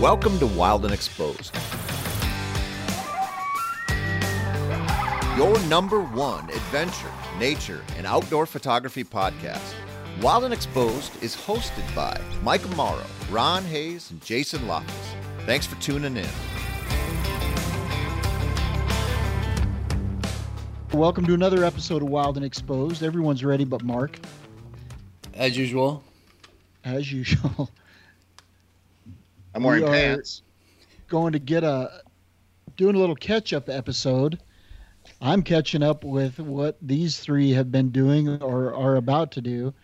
Welcome to Wild and Exposed. Your number one adventure, nature, and outdoor photography podcast. Wild and Exposed is hosted by Mike Amaro, Ron Hayes, and Jason Loftus. Thanks for tuning in. Welcome to another episode of Wild and Exposed. Everyone's ready but Mark, As usual. as usual. I'm wearing We pants. Going to get a doing a little catch up episode. I'm catching up with what these three have been doing or are about to do,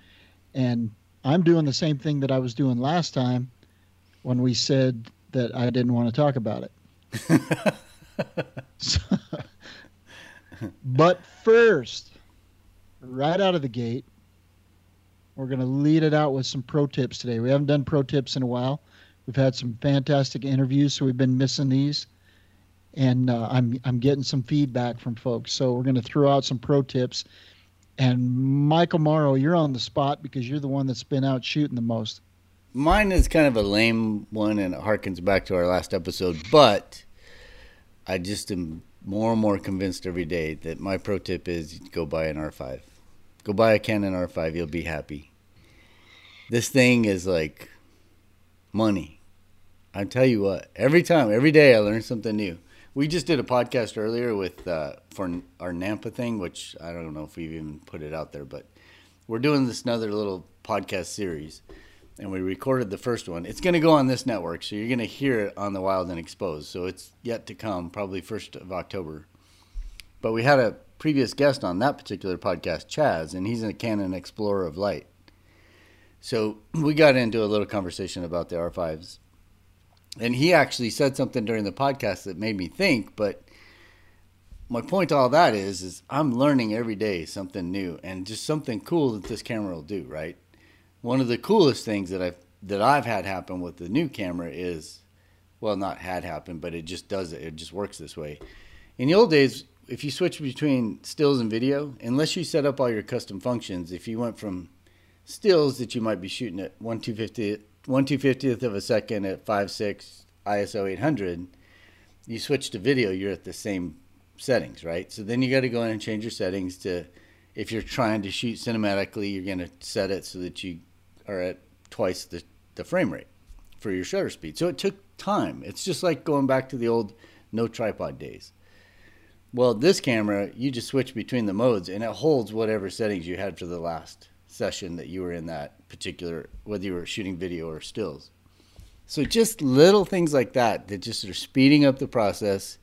and I'm doing the same thing that I was doing last time when we said that I didn't want to talk about it. So- but first, right out of the gate, we're going to lead it out with some pro tips today. We haven't done pro tips in a while. We've had some fantastic interviews, so we've been missing these, and uh, I'm I'm getting some feedback from folks. So we're going to throw out some pro tips. And Michael Morrow, you're on the spot because you're the one that's been out shooting the most. Mine is kind of a lame one and it harkens back to our last episode, but I just am more and more convinced every day that my pro tip is go buy an R5. Go buy a Canon R5, you'll be happy. This thing is like money. I tell you what, every time, every day I learn something new. We just did a podcast earlier with uh, for our NANPA thing, which I don't know if we've even put it out there, but we're doing this another little podcast series, and we recorded the first one. It's going to go on this network, so you're going to hear it on the Wild and Exposed. So it's yet to come, probably first of October. But we had a previous guest on that particular podcast, Chaz, and he's a Canon Explorer of Light. So we got into a little conversation about the R5s. And he actually said something during the podcast that made me think, but my point to all that is is I'm learning every day something new and just something cool that this camera will do, right? One of the coolest things that I've that I've had happen with the new camera is well not had happen, but it just does it. It just works this way. In the old days, if you switch between stills and video, unless you set up all your custom functions, if you went from stills that you might be shooting at 1 250th, 1 250th of a second at five six ISO 800, you switch to video, you're at the same settings, right? So then you got to go in and change your settings to, if you're trying to shoot cinematically, you're going to set it so that you are at twice the, the frame rate for your shutter speed. So it took time. It's just like going back to the old no tripod days. Well, this camera, you just switch between the modes and it holds whatever settings you had for the last session that you were in that particular, whether you were shooting video or stills. So just little things like that that just are speeding up the process.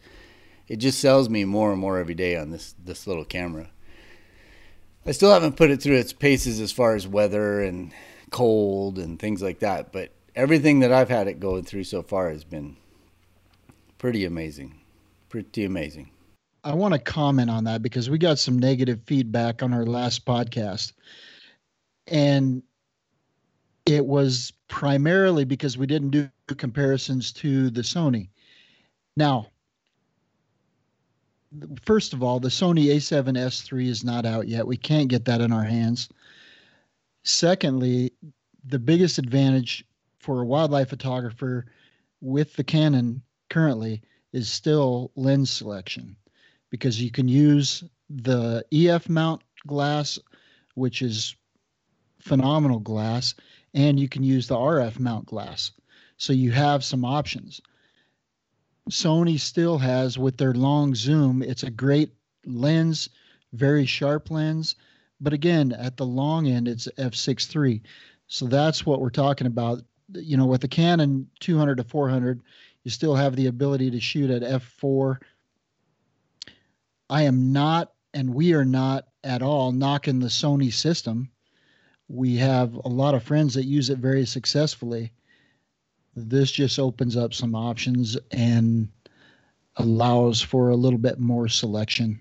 It just sells me more and more every day on this this little camera. I still haven't put it through its paces as far as weather and cold and things like that, but everything that I've had it going through so far has been pretty amazing. Pretty amazing. I want to comment on that because we got some negative feedback on our last podcast. And it was primarily because we didn't do comparisons to the Sony. Now, first of all, the Sony A7S3 is not out yet. We can't get that in our hands. Secondly, the biggest advantage for a wildlife photographer with the Canon currently is still lens selection because you can use the EF mount glass, which is phenomenal glass, and you can use the RF mount glass. So you have some options. Sony still has with their long zoom, it's a great lens, very sharp lens, but again, at the long end, it's f6.3. So that's what we're talking about. You know, with the Canon 200 to 400, you still have the ability to shoot at f4. I am not, and we are not at all knocking the Sony system. We have a lot of friends that use it very successfully. This just opens up some options and allows for a little bit more selection.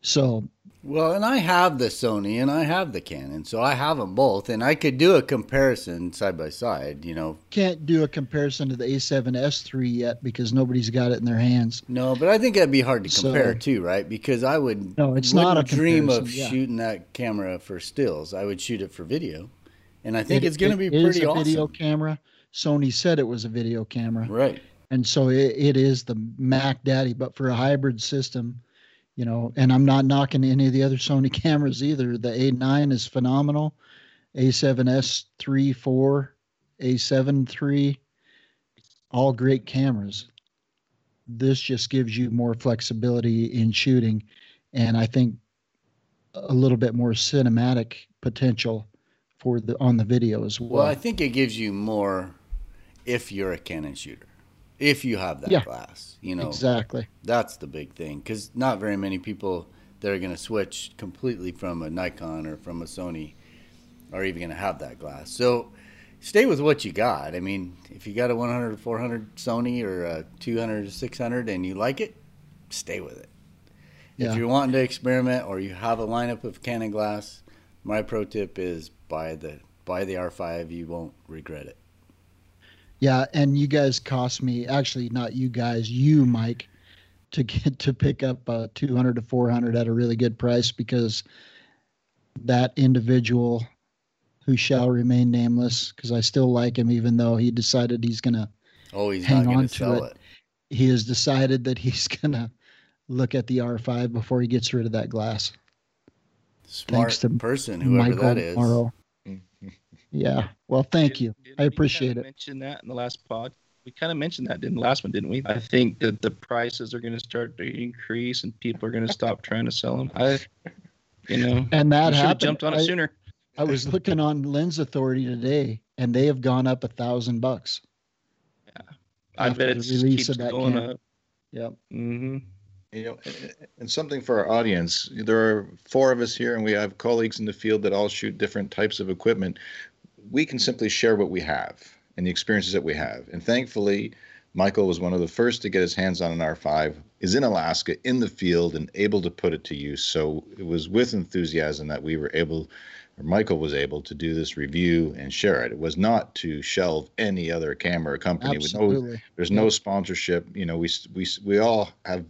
So, Well, and I have the Sony and I have the Canon, so I have them both, and I could do a comparison side by side. You know, can't do a comparison to the A7S3 yet because nobody's got it in their hands. no, but I think that'd be hard to So- compare too, right? Because I would No, it's not a dream of yeah. shooting that camera for stills. I would shoot it for video, and I think It- it's going to it be is pretty a awesome. video camera. Sony said it was a video camera. Right. And so it, it is the Mac Daddy, but for a hybrid system, you know, and I'm not knocking any of the other Sony cameras either. The A9 is phenomenal. A7S 3, 4, A7 3, all great cameras. This just gives you more flexibility in shooting, and I think a little bit more cinematic potential for the on the video as well. Well, I think it gives you more if you're a Canon shooter, if you have that Yeah. glass. You know, exactly. that's the big thing because not very many people that are going to switch completely from a Nikon or from a Sony are even going to have that glass. So stay with what you got. I mean, if you got a 100 or 400 Sony or a 200 or 600 and you like it, stay with it. Yeah. If you're wanting to experiment or you have a lineup of Canon glass, my pro tip is buy the buy the R5. You won't regret it. Yeah, and you guys cost me actually not you guys, you Mike, to get to pick up uh, 200 to 400 at a really good price because that individual who shall remain nameless because I still like him even though he decided he's gonna Oh, he's Hang on to it. it. he has decided that he's gonna look at the R5 before he gets rid of that glass. Smart Thanks to person, whoever Michael that is. Morrow. Yeah. Well, thank Did- you. didn't I appreciate kinda it. Mention that in the last pod. We kind of mentioned that in the last one, didn't we? I think that the prices are going to start to increase and people are going to stop trying to sell them. I, you know, And that we should have happened. jumped on it I- sooner. I was looking on Lens Authority today, and they have gone up a thousand bucks. Yeah, I bet the it release keeps of that going camera. up. Yep. hmm You know, and something for our audience. There are four of us here, and we have colleagues in the field that all shoot different types of equipment. We can simply share what we have and the experiences that we have. And thankfully, Michael was one of the first to get his hands on an R5, is in Alaska, in the field, and able to put it to use. So it was with enthusiasm that we were able, or Michael was able to do this review and share it. It was not to shelve any other camera company. with no Absolutely. there's no sponsorship. You know, we we we all have,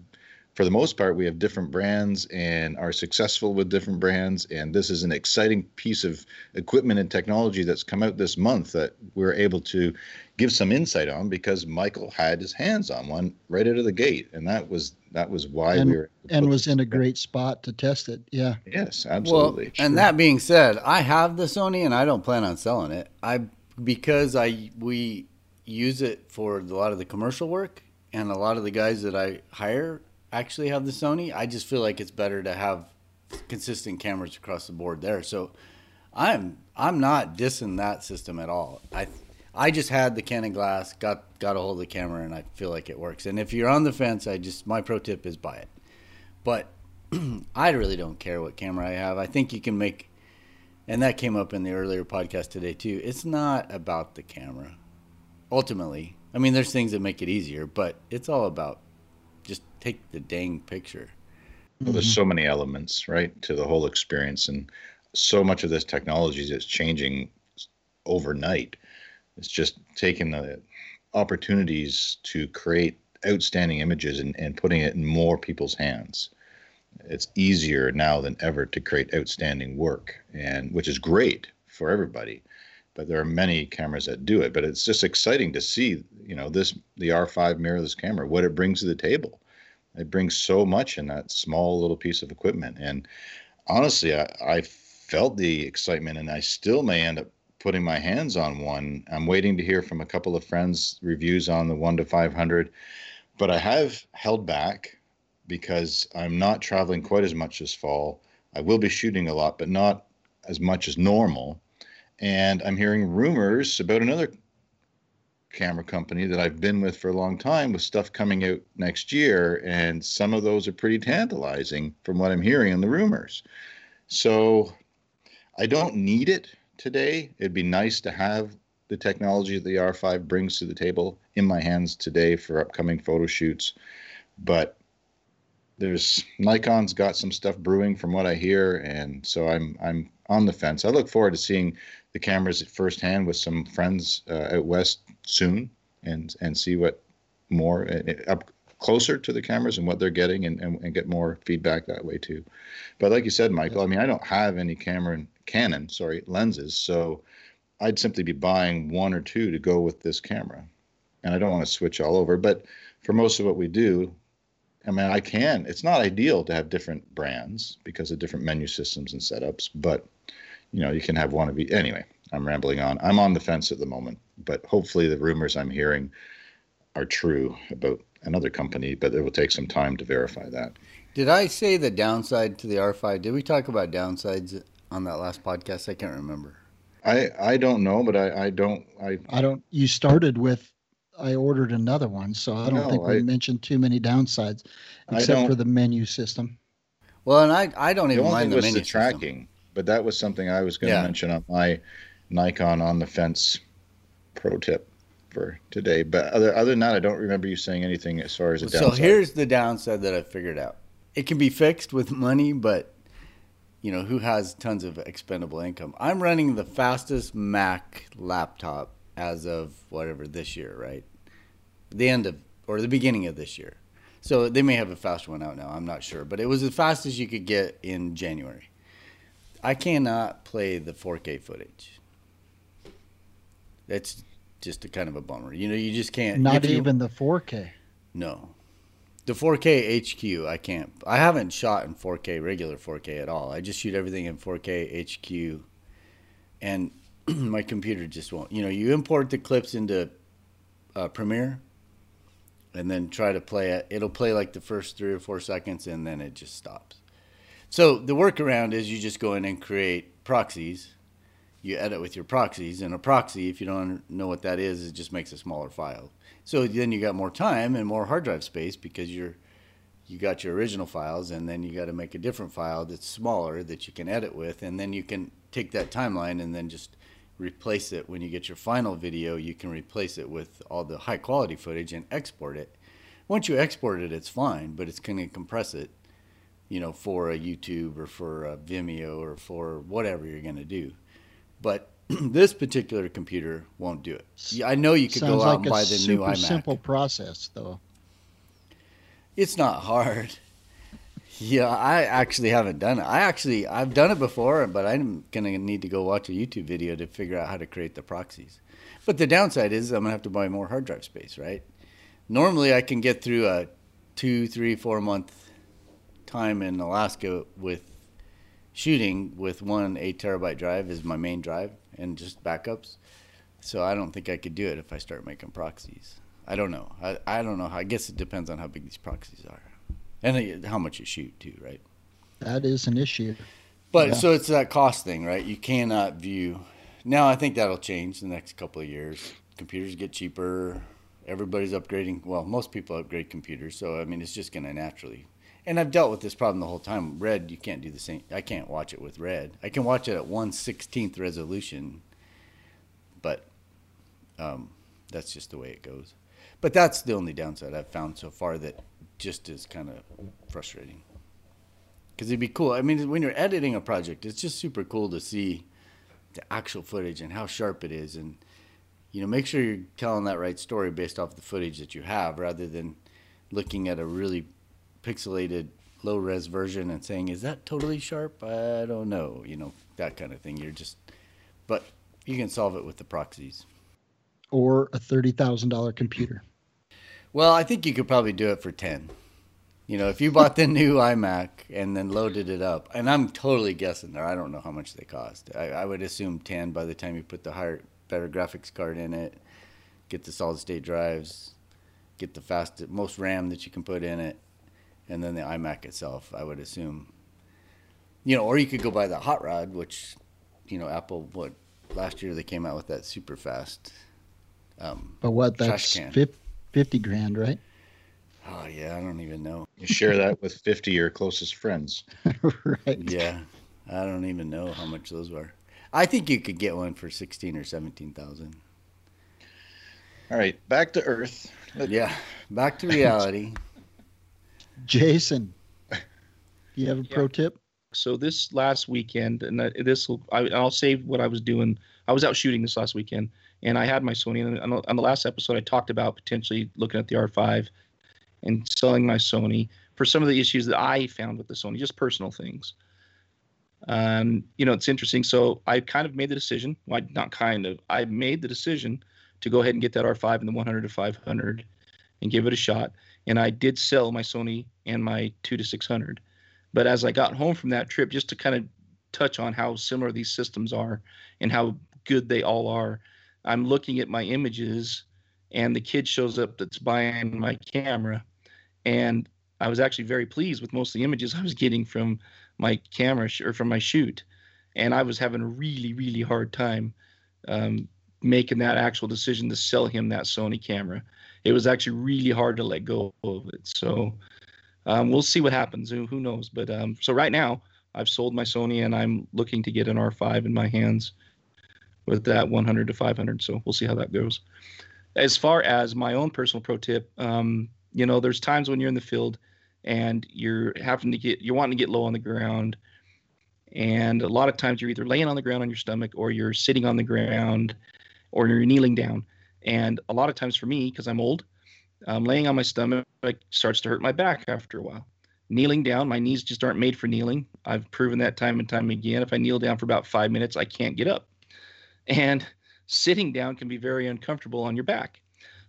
for the most part, we have different brands and are successful with different brands. And this is an exciting piece of equipment and technology that's come out this month that we're able to give some insight on because Michael had his hands on one right out of the gate, and that was that was why And- we were And was in a great spot to test it. Yeah. Yes, absolutely. Well, and that being said, I have the Sony and I don't plan on selling it. I because I we use it for a lot of the commercial work and a lot of the guys that I hire actually have the Sony. I just feel like it's better to have consistent cameras across the board there. So I'm I'm not dissing that system at all. I I just had the Canon glass, got got a hold of the camera and I feel like it works. And if you're on the fence, I just my pro tip is buy it. But I really don't care what camera I have. I think you can make, and that came up in the earlier podcast today too. It's not about the camera. Ultimately, I mean, there's things that make it easier, but it's all about just take the dang picture. Well, there's so many elements, right, to the whole experience, and so much of this technology is changing overnight. It's just taking the opportunities to create outstanding images and, and putting it in more people's hands. It's easier now than ever to create outstanding work, and which is great for everybody. But there are many cameras that do it. But it's just exciting to see, you know, this the R5 mirrorless camera, what it brings to the table. It brings so much in that small little piece of equipment and honestly I, I felt the excitement and i still may end up putting my hands on one. I'm waiting to hear from a couple of friends reviews on the 1 to 500 but i have held back because i'm not traveling quite as much this fall. I will be shooting a lot but not as much as normal and i'm hearing rumors about another camera company that I've been with for a long time with stuff coming out next year. And some of those are pretty tantalizing from what I'm hearing in the rumors. So I don't need it today. It'd be nice to have the technology that the R5 brings to the table in my hands today for upcoming photo shoots. But there's Nikon's got some stuff brewing from what I hear, and so I'm I'm on the fence. I look forward to seeing the cameras firsthand with some friends uh, out west soon, and and see what more uh, up closer to the cameras and what they're getting, and, and and get more feedback that way too. But like you said, Michael, I mean I don't have any camera Canon sorry lenses, so I'd simply be buying one or two to go with this camera. And I don't want to switch all over, but for most of what we do, I mean, I can. It's not ideal to have different brands because of different menu systems and setups, but you know, you can have one of each. Anyway, I'm rambling on. I'm on the fence at the moment, but hopefully the rumors I'm hearing are true about another company, but it will take some time to verify that. Did I say the downside to the R5? Did we talk about downsides on that last podcast? I can't remember. I I don't know, but I I don't I I don't. You started with. I ordered another one, so I don't No, think we I- mentioned too many downsides, except for the menu system. Well, and I, I don't the even only mind thing the was menu the system. But that was something I was going to Yeah. mention on my Nikon on the fence pro tip for today. But other other than that, I don't remember you saying anything as far as a So downside. So here's the downside that I figured out. It can be fixed with money, but you know who has tons of expendable income. I'm running the fastest Mac laptop as of whatever this year, right? The end of or the beginning of this year. So they may have a faster one out now. I'm not sure, but it was the fastest you could get in January. I cannot play the 4K footage. That's just a kind of a bummer. You know, you just can't. Not you- even the 4K. no. The 4K HQ, I can't. I haven't shot in 4K, regular 4K at all. I just shoot everything in 4K HQ. And my computer just won't. You know, you import the clips into uh, Premiere and then try to play it. It'll play like the first three or four seconds and then it just stops. So the workaround is you just go in and create proxies. You edit with your proxies. And a proxy, if you don't know what that is, it just makes a smaller file. So then you got more time and more hard drive space because you're you got your original files and then you got to make a different file that's smaller that you can edit with and then you can take that timeline and then just replace it when you get your final video you can replace it with all the high quality footage and export it once you export it it's fine but it's going to compress it you know for a youtube or for a vimeo or for whatever you're going to do but this particular computer won't do it i know you could Sounds go out like and buy the new imac simple process, though. it's not hard. Yeah, I actually haven't done it. I actually I've done it before, but I'm gonna need to go watch a YouTube video to figure out how to create the proxies. But the downside is I'm gonna have to buy more hard drive space, right? Normally I can get through a two, three, four month time in Alaska with shooting with one eight terabyte drive is my main drive and just backups. So I don't think I could do it if I start making proxies. I don't know. I, I don't know. I guess it depends on how big these proxies are, and how much you shoot too, right? That is an issue. But Yeah. so it's that cost thing, right? You cannot view. Now I think that'll change the next couple of years. Computers get cheaper. Everybody's upgrading. Well, most people upgrade computers, so I mean it's just going to naturally. And I've dealt with this problem the whole time. Red, you can't do the same. I can't watch it with red. I can watch it at one sixteenth resolution, but um, that's just the way it goes. But that's the only downside I've found so far that just is kind of frustrating. Because it'd be cool. I mean, when you're editing a project, it's just super cool to see the actual footage and how sharp it is, and you know, make sure you're telling that right story based off the footage that you have, rather than looking at a really pixelated, low res version and saying, "Is that totally sharp?" I don't know. You know, that kind of thing. You're just, but you can solve it with the proxies. Or a $30,000 computer. Well, I think you could probably do it for 10. You know, if you bought the new iMac and then loaded it up, and I'm totally guessing there, I don't know how much they cost. I, I would assume 10 by the time you put the higher, better graphics card in it, get the solid state drives, get the fastest, most RAM that you can put in it, and then the iMac itself, I would assume. You know, or you could go buy the Hot Rod, which, you know, Apple, what, last year they came out with that super fast. Um, But what? That's can. 50 grand, right? oh, yeah, I don't even know. You share that with 50 of your closest friends. right. Yeah, I don't even know how much those were. I think you could get one for sixteen or seventeen thousand. All right, back to Earth. Let- Yeah, back to reality. Jason, do you have a pro tip? So this last weekend, and this will, I, I'll save what I was doing. I was out shooting this last weekend, and I had my Sony. And on the, on the last episode, I talked about potentially looking at the R5 and selling my Sony for some of the issues that I found with the Sony, just personal things. Um, you know, it's interesting. So I kind of made the decision. Well, not kind of. I made the decision to go ahead and get that R5 and the 100 to 500 and give it a shot. And I did sell my Sony and my two to 600. But as I got home from that trip, just to kind of touch on how similar these systems are and how good they all are, I'm looking at my images and the kid shows up that's buying my camera. And I was actually very pleased with most of the images I was getting from my camera sh- or from my shoot. And I was having a really, really hard time um, making that actual decision to sell him that Sony camera. It was actually really hard to let go of it. So um, we'll see what happens. Who, knows? But um, so right now, I've sold my Sony and I'm looking to get an R5 in my hands with that 100 to 500. So we'll see how that goes. As far as my own personal pro tip, um, you know, there's times when you're in the field and you're having to get, you're wanting to get low on the ground. And a lot of times you're either laying on the ground on your stomach or you're sitting on the ground or you're kneeling down. And a lot of times for me, because I'm old, I'm laying on my stomach it starts to hurt my back after a while. Kneeling down, my knees just aren't made for kneeling. I've proven that time and time again. If I kneel down for about five minutes, I can't get up. And sitting down can be very uncomfortable on your back.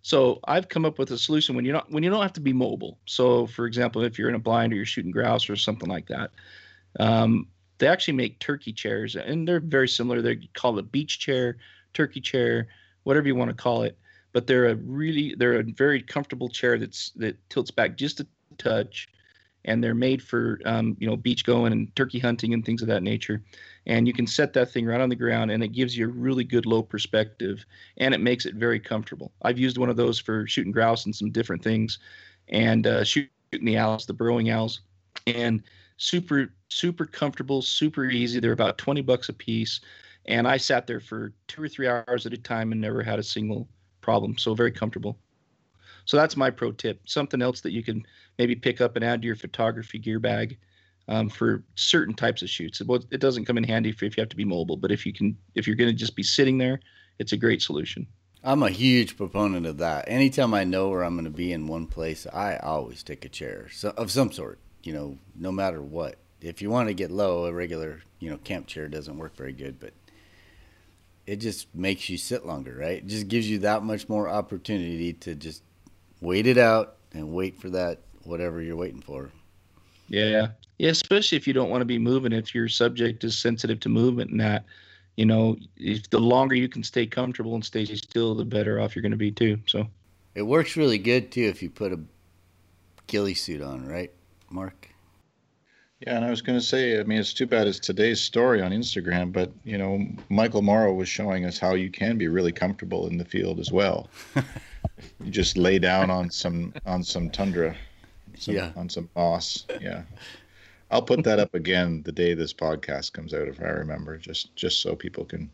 So I've come up with a solution when you're not when you don't have to be mobile. So for example, if you're in a blind or you're shooting grouse or something like that, um, they actually make turkey chairs, and they're very similar. They call it a beach chair, turkey chair, whatever you want to call it. But they're a really they're a very comfortable chair that's that tilts back just a touch, and they're made for um, you know beach going and turkey hunting and things of that nature and you can set that thing right on the ground and it gives you a really good low perspective and it makes it very comfortable i've used one of those for shooting grouse and some different things and uh, shooting the owls the burrowing owls and super super comfortable super easy they're about 20 bucks a piece and i sat there for two or three hours at a time and never had a single problem so very comfortable so that's my pro tip something else that you can maybe pick up and add to your photography gear bag um, for certain types of shoots. It, it doesn't come in handy if, you have to be mobile, but if you can, if you're going to just be sitting there, it's a great solution. I'm a huge proponent of that. Anytime I know where I'm going to be in one place, I always take a chair of some sort. You know, no matter what. If you want to get low, a regular you know camp chair doesn't work very good, but it just makes you sit longer, right? It just gives you that much more opportunity to just wait it out and wait for that whatever you're waiting for. Yeah, yeah, especially if you don't want to be moving, if your subject is sensitive to movement and that, you know, if the longer you can stay comfortable and stay still, the better off you're going to be too. So it works really good too if you put a ghillie suit on, right, Mark? Yeah, and I was going to say, I mean, it's too bad it's today's story on Instagram, but you know, Michael Morrow was showing us how you can be really comfortable in the field as well. you just lay down on some on some tundra, some, yeah, on some moss, yeah. I'll put that up again the day this podcast comes out, if I remember, just just so people can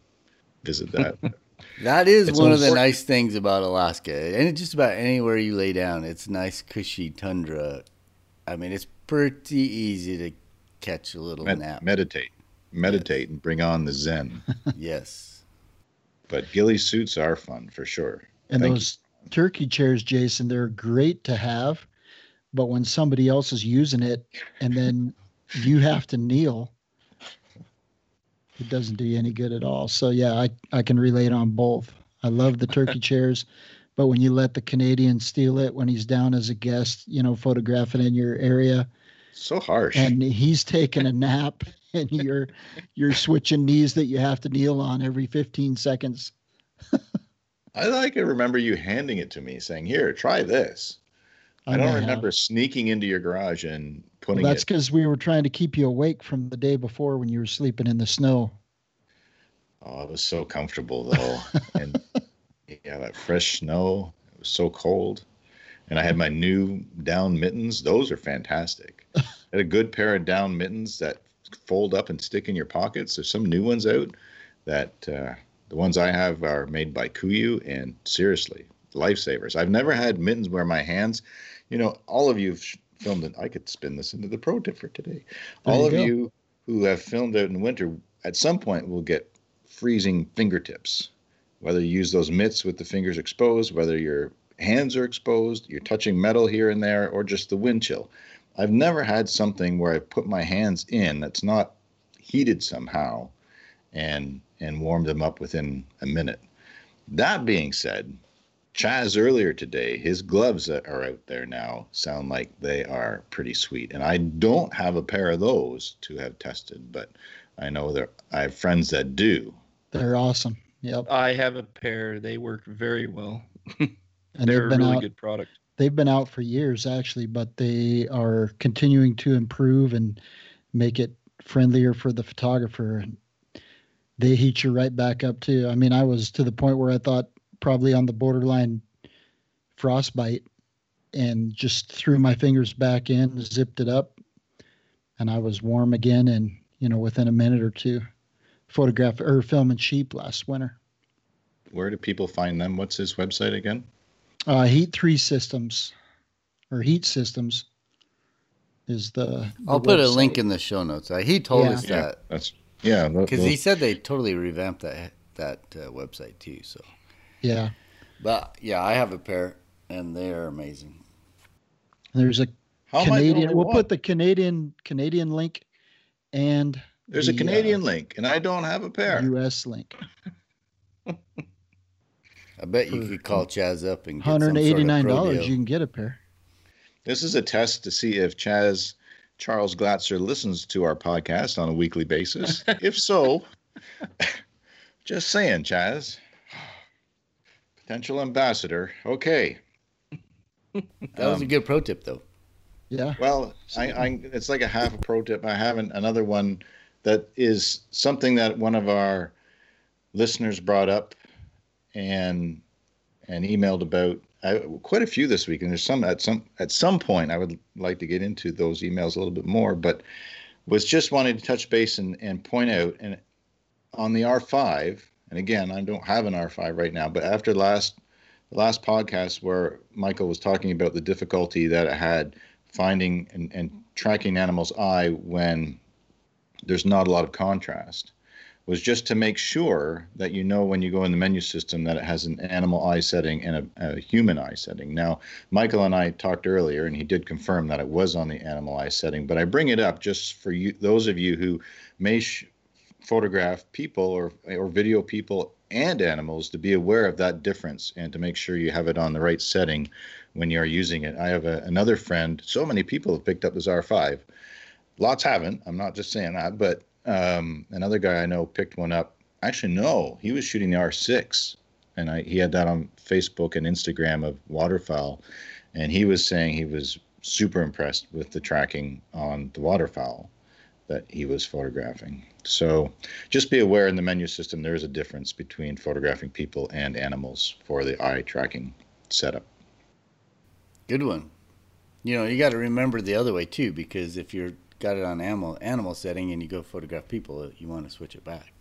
visit that. that is it's one of the nice things about Alaska, and just about anywhere you lay down, it's nice, cushy tundra. I mean, it's pretty easy to catch a little Med- nap. Meditate, meditate, yes. and bring on the zen. yes, but ghillie suits are fun for sure. And Thank those you. turkey chairs, Jason, they're great to have but when somebody else is using it and then you have to kneel it doesn't do you any good at all so yeah i i can relate on both i love the turkey chairs but when you let the canadian steal it when he's down as a guest you know photographing in your area. So harsh. And he's taking a nap and you're you're switching knees that you have to kneel on every 15 seconds. I like I remember you handing it to me saying here try this. I, I don't remember have. sneaking into your garage and putting well, that's because we were trying to keep you awake from the day before when you were sleeping in the snow. Oh, it was so comfortable though, and yeah, that fresh snow. It was so cold, and I had my new down mittens. Those are fantastic. I had a good pair of down mittens that fold up and stick in your pockets. There's some new ones out that uh, the ones I have are made by Kuiu, and seriously, lifesavers. I've never had mittens where my hands you know, all of you have filmed it. I could spin this into the pro tip for today. There all you of go. you who have filmed out in winter at some point will get freezing fingertips. Whether you use those mitts with the fingers exposed, whether your hands are exposed, you're touching metal here and there, or just the wind chill. I've never had something where I put my hands in that's not heated somehow and and warmed them up within a minute. That being said, Chaz earlier today, his gloves that are out there now sound like they are pretty sweet. And I don't have a pair of those to have tested, but I know that I have friends that do. They're awesome. Yep. I have a pair. They work very well. And They're a really out, good product. they've been out for years actually, but they are continuing to improve and make it friendlier for the photographer. They heat you right back up too. I mean, I was to the point where I thought probably on the borderline frostbite and just threw my fingers back in, zipped it up, and I was warm again and you know within a minute or two. Photograph or film filming sheep last winter. Where do people find them? What's his website again? Uh, Heat Three Systems or Heat Systems is the. the I'll put a link in the show notes. Uh, he told Yeah. us Yeah, that that's yeah. tho- because those- he said they totally revamped that that uh, website too. So, Yeah, but yeah, I have a pair, and they are amazing. there's a How am I the Canadian. We'll one? put the Canadian Canadian link and There's a Canadian uh, link, and I don't have a pair. U.S. link. I bet you could call Chaz up and get some Hundred sort and of eighty nine pro dollars. You can get a pair. This is a test to see if Chaz Charles Glatzer listens to our podcast on a weekly basis. if so, just saying, Chaz. Potential ambassador. Okay. That was a Um, good pro tip, though. Yeah. Well, I, I it's like a half a pro tip. I have an, another one that is something that one of our listeners brought up and and emailed about. I, quite a few this week, and there's some at some at some point I would like to get into those emails a little bit more, but was just wanting to touch base and, and point out and on the R5, and again I don't have an R5 right now, but after last the last podcast where Michael was talking about the difficulty that it had finding and, and tracking animal's eye when there's not a lot of contrast was just to make sure that you know when you go in the menu system that it has an animal eye setting and a, a human eye setting. Now, Michael and I talked earlier, and he did confirm that it was on the animal eye setting. But I bring it up just for you, those of you who may sh- photograph people or or video people and animals to be aware of that difference and to make sure you have it on the right setting when you are using it. I have a, another friend. So many people have picked up this R5. Lots haven't. I'm not just saying that, but um, another guy I know picked one up. Actually, no, he was shooting the R6, and I, he had that on Facebook and Instagram of waterfowl, and he was saying he was super impressed with the tracking on the waterfowl that he was photographing. So just be aware in the menu system there is a difference between photographing people and animals for the eye tracking setup. Good one. You know, you got to remember the other way too, because if you're got it on animal animal setting and you go photograph people, you want to switch it back.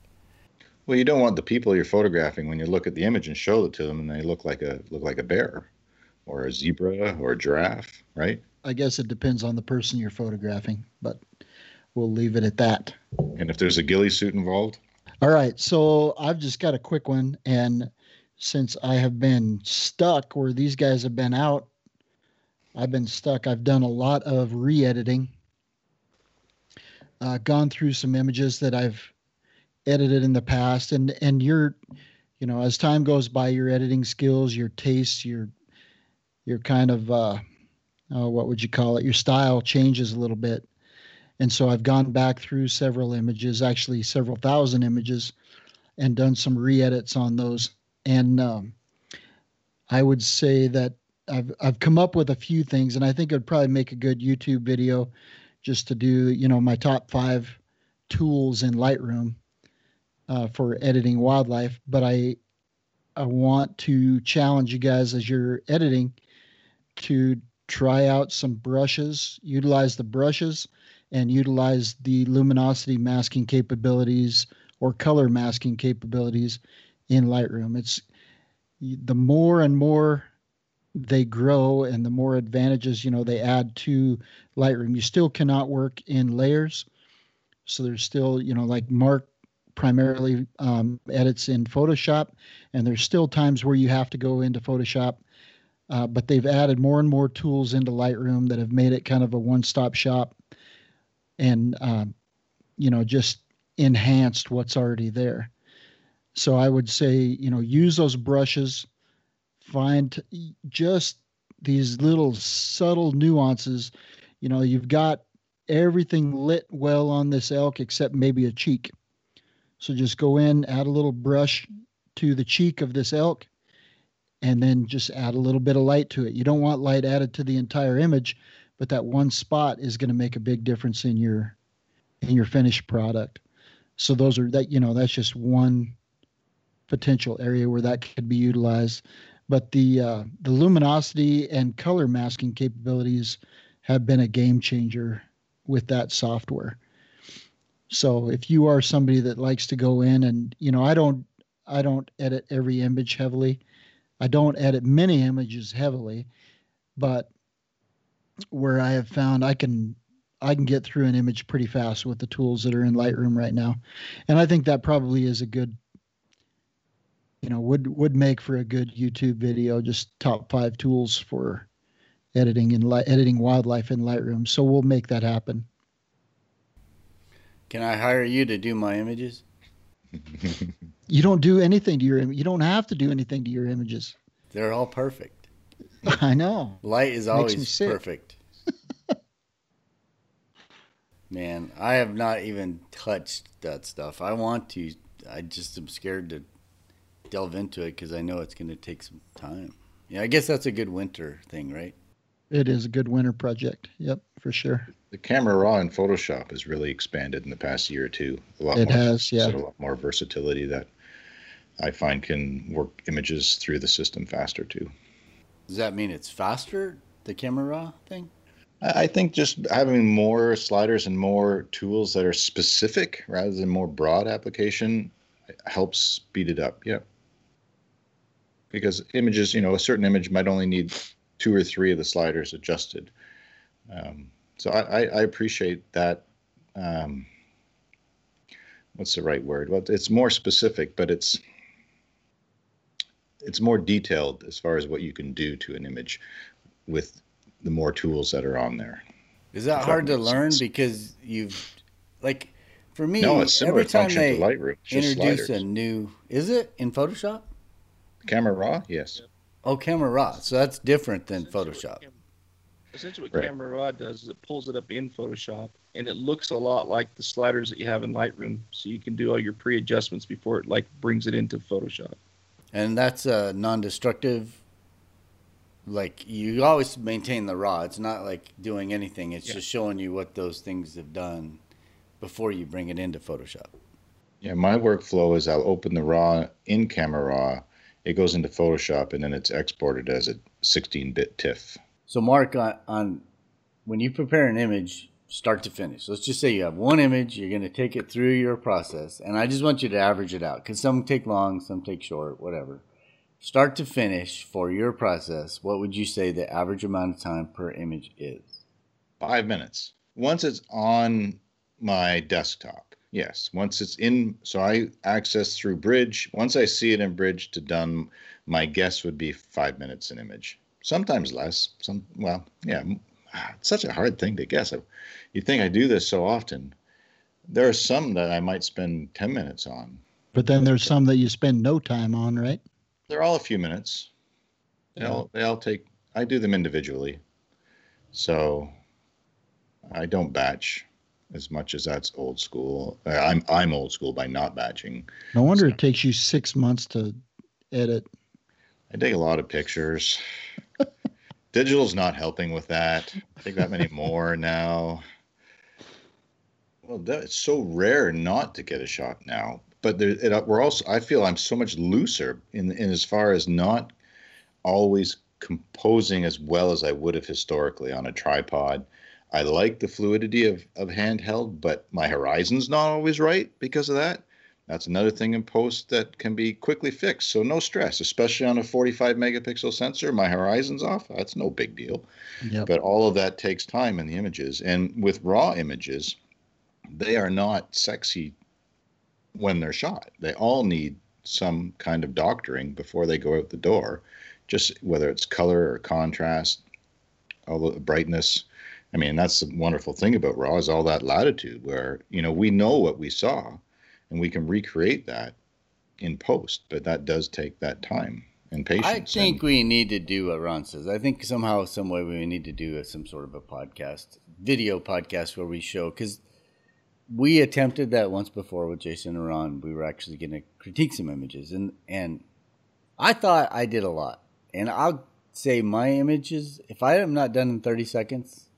Well, you don't want the people you're photographing when you look at the image and show it to them and they look like a look like a bear or a zebra or a giraffe, right? I guess it depends on the person you're photographing, but we'll leave it at that. And if there's a ghillie suit involved, All right, so I've just got a quick one, and since I have been stuck where these guys have been out, I've been stuck. I've done a lot of re-editing, uh, gone through some images that I've edited in the past, and and your, you know, as time goes by, your editing skills, your tastes, your your kind of uh, uh, what would you call it? Your style changes a little bit. And so I've gone back through several images, actually several thousand images, and done some re-edits on those. And um, I would say that I've I've come up with a few things, and I think it'd probably make a good YouTube video, just to do you know my top five tools in Lightroom uh, for editing wildlife. But I I want to challenge you guys as you're editing to try out some brushes, utilize the brushes and utilize the luminosity masking capabilities or color masking capabilities in Lightroom. It's the more and more they grow and the more advantages you know they add to Lightroom. You still cannot work in layers, so there's still you know like Mark primarily um, edits in Photoshop, and there's still times where you have to go into Photoshop. Uh, but they've added more and more tools into Lightroom that have made it kind of a one-stop shop and um, you know just enhanced what's already there. So I would say, you know, use those brushes, find just these little subtle nuances. You know, you've got everything lit well on this elk except maybe a cheek. So just go in, add a little brush to the cheek of this elk, and then just add a little bit of light to it. You don't want light added to the entire image, but that one spot is going to make a big difference in your in your finished product. So those are that you know that's just one potential area where that could be utilized. But the uh, the luminosity and color masking capabilities have been a game changer with that software. So if you are somebody that likes to go in and you know I don't I don't edit every image heavily. I don't edit many images heavily, but where I have found I can I can get through an image pretty fast with the tools that are in Lightroom right now. And I think that probably is a good you know would would make for a good YouTube video just top 5 tools for editing and li- editing wildlife in Lightroom. So we'll make that happen. Can I hire you to do my images? you don't do anything to your you don't have to do anything to your images. They're all perfect. I know. Light is always perfect. Man, I have not even touched that stuff. I want to. I just am scared to delve into it because I know it's going to take some time. Yeah, I guess that's a good winter thing, right? It is a good winter project. Yep, for sure. The camera raw in Photoshop has really expanded in the past year or two. A lot it more, has, yeah. A lot more versatility that I find can work images through the system faster too. Does that mean it's faster, the camera raw thing? I think just having more sliders and more tools that are specific rather than more broad application helps speed it up. Yeah. Because images, you know, a certain image might only need two or three of the sliders adjusted. Um, so I, I, appreciate that. Um, what's the right word? Well, it's more specific, but it's it's more detailed as far as what you can do to an image with the more tools that are on there. Is that hard to learn sense. because you've like for me no, it's every time they Lightroom, introduce sliders. a new is it in Photoshop? Camera raw, yes. Oh, camera raw. So that's different than Photoshop. Essentially, what right. Camera Raw does is it pulls it up in Photoshop, and it looks a lot like the sliders that you have in Lightroom. So you can do all your pre-adjustments before it like brings it into Photoshop. And that's a non-destructive. Like you always maintain the raw. It's not like doing anything. It's yeah. just showing you what those things have done before you bring it into Photoshop. Yeah, my workflow is I'll open the raw in Camera Raw. It goes into Photoshop and then it's exported as a 16-bit TIFF. So, Mark, on, on when you prepare an image, start to finish. Let's just say you have one image, you're going to take it through your process, and I just want you to average it out because some take long, some take short, whatever. Start to finish for your process, what would you say the average amount of time per image is? Five minutes. Once it's on my desktop, yes. Once it's in, so I access through Bridge. Once I see it in Bridge to done, my guess would be five minutes an image sometimes less. Some well, yeah, ah, it's such a hard thing to guess. You think I do this so often. There are some that I might spend ten minutes on. But then there's some that you spend no time on, right? They're all a few minutes. They all they all take. I do them individually, so I don't batch as much as that's old school. I'm I'm old school by not batching. No wonder so. it takes you six months to edit. I take a lot of pictures. Digital's not helping with that. I think that many more now. Well, it's so rare not to get a shot now. But there, it, we're also. I feel I'm so much looser in in as far as not always composing as well as I would have historically on a tripod. I like the fluidity of, of handheld, but my horizon's not always right because of that. That's another thing in post that can be quickly fixed. So no stress, especially on a 45 megapixel sensor. My horizon's off. That's no big deal. Yep. But all of that takes time in the images. And with raw images, they are not sexy when they're shot. They all need some kind of doctoring before they go out the door. Just whether it's color or contrast, all the brightness. I mean, that's the wonderful thing about raw is all that latitude where, you know, we know what we saw and we can recreate that in post, but that does take that time and patience. I think and, we need to do what Ron says. I think somehow, some way, we need to do a, some sort of a podcast, video podcast, where we show because we attempted that once before with Jason and Ron. We were actually going to critique some images, and and I thought I did a lot. And I'll say my images, if I am not done in thirty seconds,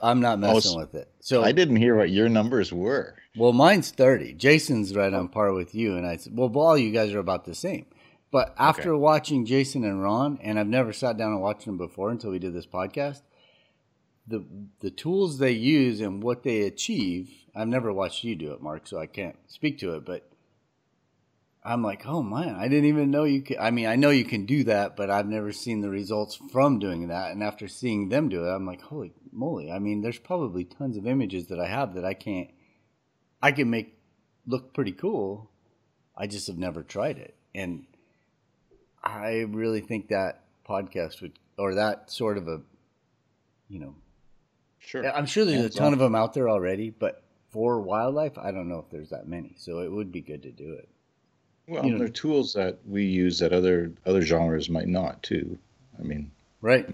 I'm not oh, messing Oh, with it. So I didn't hear what your numbers were. well, mine's 30. Jason's right on par with you. And I said, well, all you guys are about the same. But after Okay. watching Jason and Ron, and I've never sat down and watched them before until we did this podcast, the the tools they use and what they achieve, I've never watched you do it, Mark, so I can't speak to it. But I'm like, oh man, I didn't even know you could. I mean, I know you can do that, but I've never seen the results from doing that. And after seeing them do it, I'm like, holy moly! I mean, there's probably tons of images that I have that I can't I can make look pretty cool. I just have never tried it. And I really think that podcast would, or that sort of a, you know, Sure. I'm sure there's a ton on. of them out there already, but for wildlife, I don't know if there's that many. So it would be good to do it. Well, you know- there are tools that we use that other other genres might not too. I mean, Right.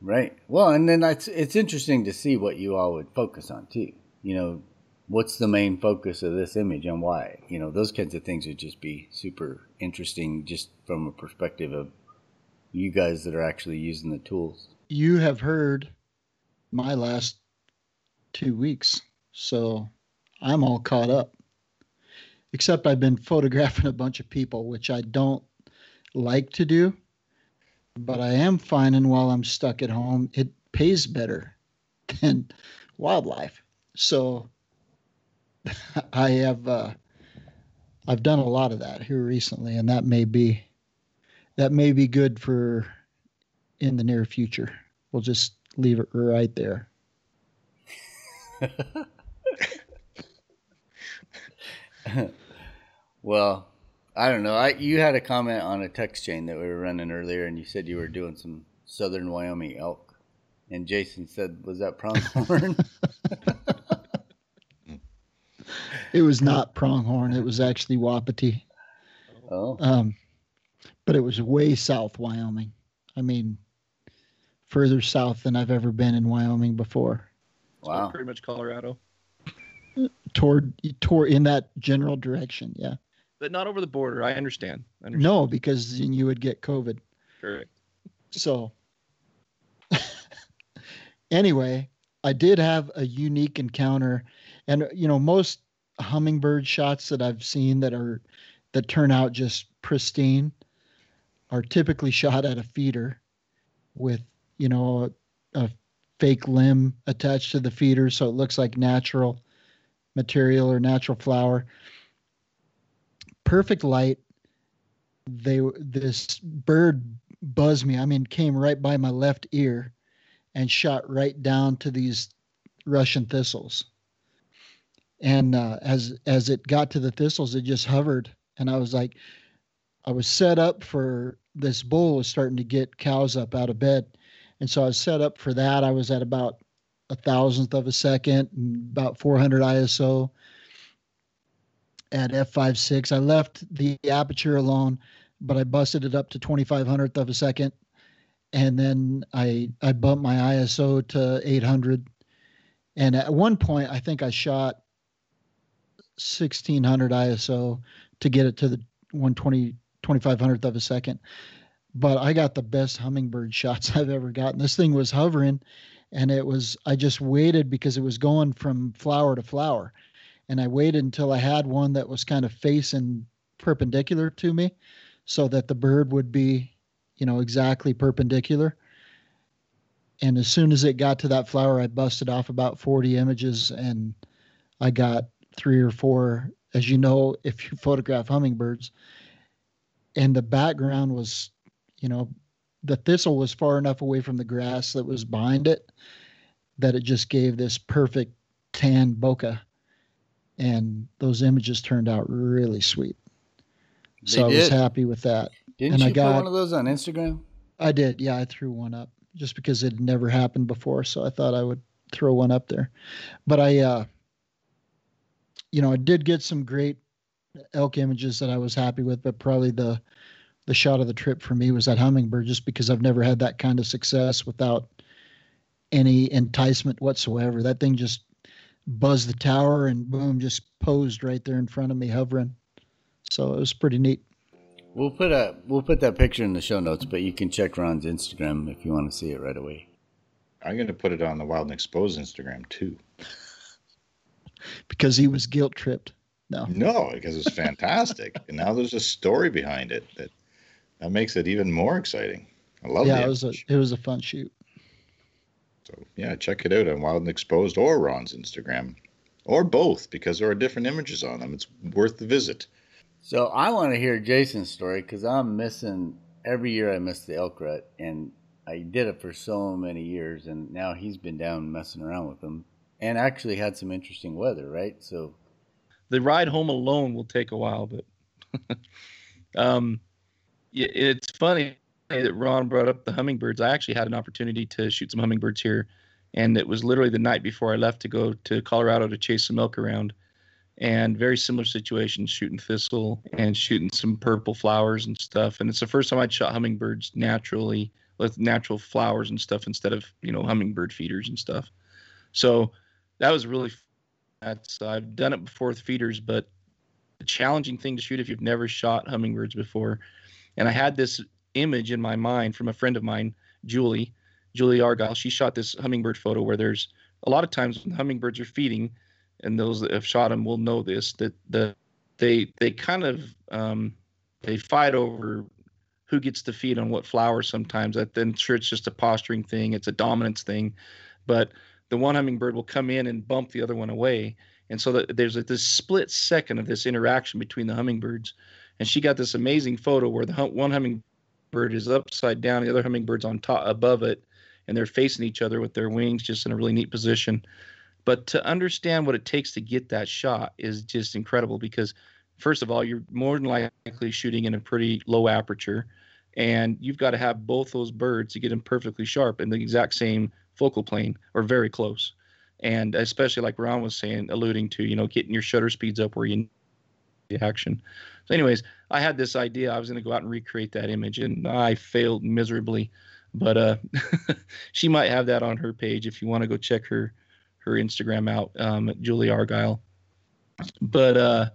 Right. Well, and then it's it's interesting to see what you all would focus on too. You know, what's the main focus of this image and why? You know, those kinds of things would just be super interesting just from a perspective of you guys that are actually using the tools. You have heard my last two weeks, so I'm all caught up. Except I've been photographing a bunch of people, which I don't like to do, but I am finding while I'm stuck at home, it pays better than wildlife. So I have uh, I've done a lot of that here recently, and that may be that may be good for in the near future. We'll just leave it right there. Well, I don't know. I you had a comment on a text chain that we were running earlier, and you said you were doing some southern Wyoming elk, and Jason said, "Was that pronghorn?" It was not pronghorn. It was actually Wapiti. oh, Um, but it was way south Wyoming. I mean, further south than I've ever been in Wyoming before. So wow. pretty much Colorado, Toward, toward in that general direction. Yeah. But not over the border. I understand. I understand. No, because you would get COVID. Correct. So, anyway, I did have a unique encounter, and you know, most hummingbird shots that I've seen that are that turn out just pristine are typically shot at a feeder with you know a, a fake limb attached to the feeder, so it looks like natural material or natural flower. Perfect light. They this bird buzzed me. I mean, came right by my left ear and shot right down to these Russian thistles. And uh, as as it got to the thistles, it just hovered, and I was like, I was set up for this bull was starting to get cows up out of bed, and so I was set up for that. I was at about a thousandth of a second, and about 400 ISO at f5.6. I left the aperture alone, but I busted it up to 2500th of a second, and then I I bumped my ISO to 800. And at one point, I think I shot 1600 ISO to get it to the 120 2500th of a second. But I got the best hummingbird shots I've ever gotten. This thing was hovering, and it was I just waited because it was going from flower to flower, and I waited until I had one that was kind of facing perpendicular to me, so that the bird would be, you know, exactly perpendicular. And as soon as it got to that flower, I busted off about 40 images, and I got three or four. As you know, if you photograph hummingbirds, and the background was, you know, the thistle was far enough away from the grass that was behind it that it just gave this perfect tan bokeh. And those images turned out really sweet. They So I was happy with that. Didn't and you I put got- one of those on Instagram? I did. Yeah, I threw one up just because it had never happened before. So I thought I would throw one up there. But I, uh, you know, I did get some great elk images that I was happy with, but probably the the shot of the trip for me was that hummingbird, just because I've never had that kind of success without any enticement whatsoever. That thing just buzzed the tower and boom, just posed right there in front of me, hovering. So it was pretty neat. We'll put a we'll put that picture in the show notes, but you can check Ron's Instagram if you want to see it right away. I'm going to put it on the Wild and Exposed Instagram too. because he was guilt tripped. No, no, because it's fantastic, and now there's a story behind it that that makes it even more exciting. I love. It. Yeah, it was a it was a fun shoot. So yeah, check it out on Wild and Exposed or Ron's Instagram, or both because there are different images on them. It's worth the visit. So I want to hear Jason's story because I'm missing every year. I miss the elk rut, and I did it for so many years, and now he's been down messing around with them, and actually had some interesting weather, right? So the ride home alone will take a while, but um, it's funny that Ron brought up the hummingbirds. I actually had an opportunity to shoot some hummingbirds here, and it was literally the night before I left to go to Colorado to chase some elk around. And very similar situation shooting thistle and shooting some purple flowers and stuff. And it's the first time i'd shot hummingbirds naturally with natural flowers and stuff instead of you know hummingbird feeders and stuff. So that was really that's i've done it before with feeders but challenging thing to shoot if you've never shot hummingbirds before. And i had this image in my mind from a friend of mine julie julie argyle. She shot this hummingbird photo where there's a lot of times when hummingbirds are feeding and those that have shot them will know this that the they they kind of um, they fight over who gets to feed on what flowers sometimes. That then sure it's just a posturing thing it's a dominance thing. But the one hummingbird will come in and bump the other one away. And so that there's a, this split second of this interaction between the hummingbirds. And she got this amazing photo where the hum, one hummingbird is upside down the other hummingbird's on top above it and they're facing each other with their wings just in a really neat position but to understand what it takes to get that shot is just incredible because, first of all, you're more than likely shooting in a pretty low aperture, and you've got to have both those birds to get them perfectly sharp in the exact same focal plane or very close. And especially like Ron was saying, alluding to, you know, getting your shutter speeds up where you the action. So, anyways, I had this idea. I was going to go out and recreate that image, and I failed miserably. But uh, she might have that on her page if you want to go check her her Instagram out, um, Julie Argyle. But uh,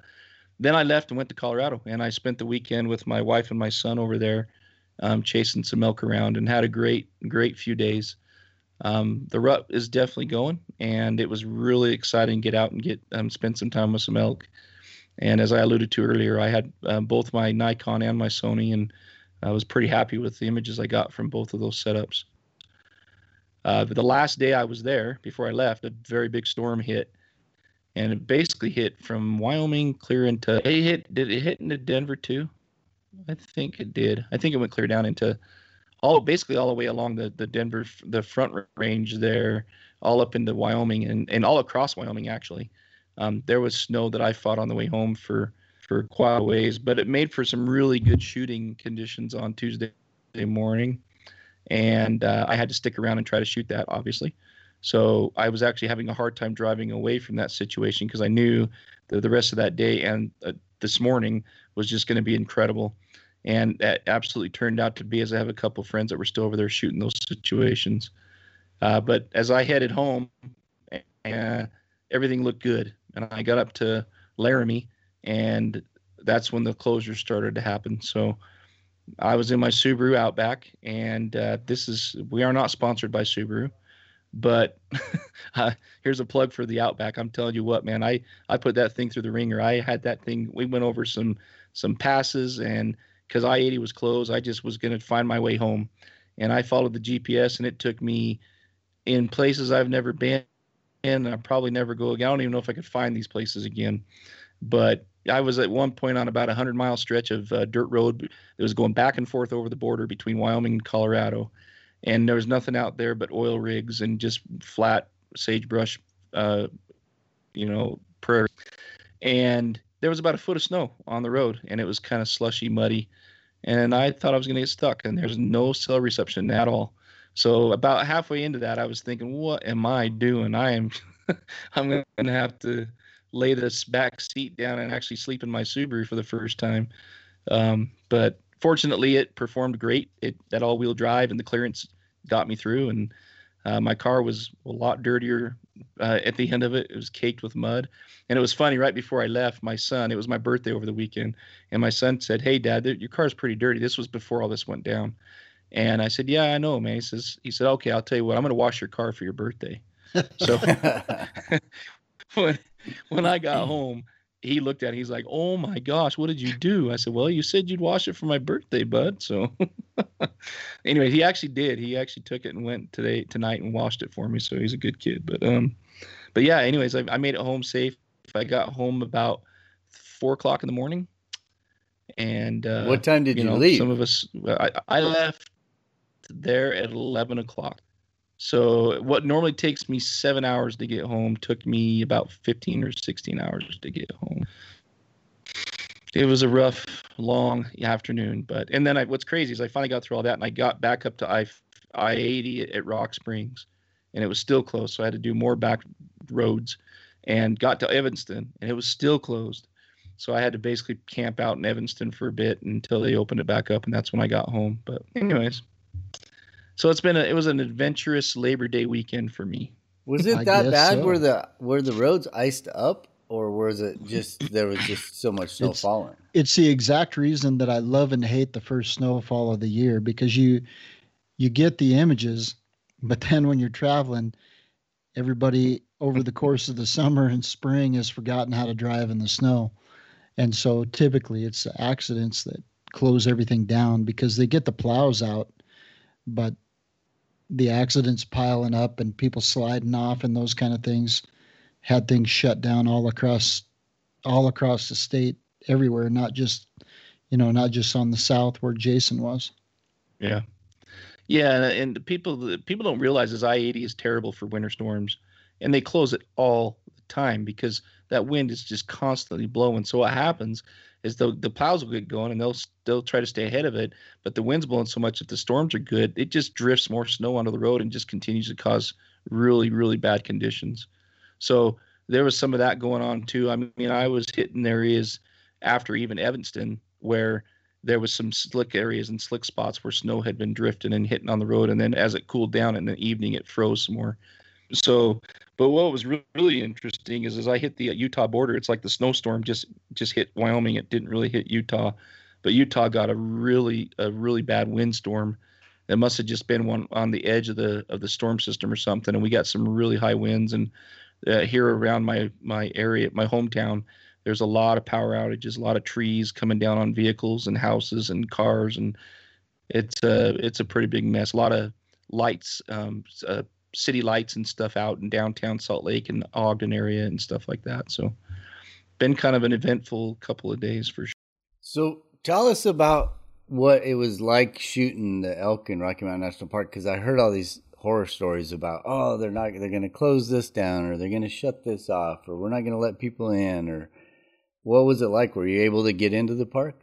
then I left and went to Colorado, and I spent the weekend with my wife and my son over there, um, chasing some elk around, and had a great, great few days. Um, the rut is definitely going, and it was really exciting to get out and get um, spend some time with some elk. And as I alluded to earlier, I had uh, both my Nikon and my Sony, and I was pretty happy with the images I got from both of those setups. Uh, the last day I was there, before I left, a very big storm hit, and it basically hit from Wyoming clear into. It hit. Did it hit into Denver too? I think it did. I think it went clear down into all basically all the way along the the Denver the front range there, all up into Wyoming and and all across Wyoming actually. Um, there was snow that I fought on the way home for for quite a ways, but it made for some really good shooting conditions on Tuesday morning and uh, I had to stick around and try to shoot that, obviously. So I was actually having a hard time driving away from that situation because I knew that the rest of that day and uh, this morning was just going to be incredible. And that absolutely turned out to be, as I have a couple of friends that were still over there shooting those situations. Uh, but as I headed home, uh, everything looked good. And I got up to Laramie, and that's when the closure started to happen. So I was in my Subaru Outback, and uh, this is we are not sponsored by Subaru, but uh, here's a plug for the Outback. I'm telling you what, man, I I put that thing through the ringer. I had that thing. We went over some some passes, and because I-80 was closed, I just was gonna find my way home, and I followed the GPS, and it took me in places I've never been, and I probably never go again. I don't even know if I could find these places again, but I was at one point on about a hundred mile stretch of uh, dirt road that was going back and forth over the border between Wyoming and Colorado, and there was nothing out there but oil rigs and just flat sagebrush, uh, you know, prairie. And there was about a foot of snow on the road, and it was kind of slushy, muddy, and I thought I was going to get stuck. And there's no cell reception at all. So about halfway into that, I was thinking, what am I doing? I am, I'm going to have to lay this back seat down and actually sleep in my Subaru for the first time. Um, but fortunately, it performed great. It that all-wheel drive and the clearance got me through, and uh, my car was a lot dirtier uh, at the end of it. It was caked with mud, and it was funny. Right before I left, my son. It was my birthday over the weekend, and my son said, "Hey, Dad, your car's pretty dirty." This was before all this went down, and I said, "Yeah, I know, man." He says, "He said, okay, I'll tell you what. I'm going to wash your car for your birthday." So when when I got home, he looked at it. He's like, "Oh my gosh, what did you do?" I said, "Well, you said you'd wash it for my birthday, bud." So, anyway, he actually did. He actually took it and went today tonight and washed it for me. So he's a good kid. But um, but yeah. Anyways, I, I made it home safe. I got home about four o'clock in the morning. And uh, what time did you, you know, leave? Some of us. I, I left there at eleven o'clock. So what normally takes me seven hours to get home took me about 15 or 16 hours to get home. It was a rough, long afternoon, but and then I, what's crazy is I finally got through all that and I got back up to I I 80 at Rock Springs, and it was still closed. So I had to do more back roads, and got to Evanston, and it was still closed. So I had to basically camp out in Evanston for a bit until they opened it back up, and that's when I got home. But anyways, so it's been a, it was an adventurous Labor Day weekend for me. Was it that bad? So. Were the were the roads iced up, or was it just there was just so much snow it's, falling? It's the exact reason that I love and hate the first snowfall of the year because you you get the images, but then when you're traveling, everybody over the course of the summer and spring has forgotten how to drive in the snow, and so typically it's the accidents that close everything down because they get the plows out, but the accidents piling up and people sliding off and those kind of things had things shut down all across all across the state everywhere not just you know not just on the south where jason was. Yeah. Yeah and people people don't realize is i-80 is terrible for winter storms and they close it all the time because that wind is just constantly blowing. So what happens is the the plows will get going and they'll they'll try to stay ahead of it. But the wind's blowing so much that the storms are good, it just drifts more snow onto the road and just continues to cause really really bad conditions. So there was some of that going on too. I mean, I was hitting areas after even Evanston where there was some slick areas and slick spots where snow had been drifting and hitting on the road, and then as it cooled down in the evening, it froze some more. So but what was really interesting is as I hit the Utah border, it's like the snowstorm just just hit Wyoming. It didn't really hit Utah, but Utah got a really a really bad windstorm. It must have just been one on the edge of the of the storm system or something, and we got some really high winds. And uh, here around my my area, my hometown, there's a lot of power outages, a lot of trees coming down on vehicles and houses and cars, and it's a it's a pretty big mess. A lot of lights, um, uh, city lights and stuff out in downtown Salt Lake and Ogden area and stuff like that. So, been kind of an eventful couple of days for sure. So, tell us about what it was like shooting the elk in Rocky Mountain National Park because I heard all these horror stories about oh they're not they're going to close this down or they're going to shut this off or we're not going to let people in or what was it like were you able to get into the park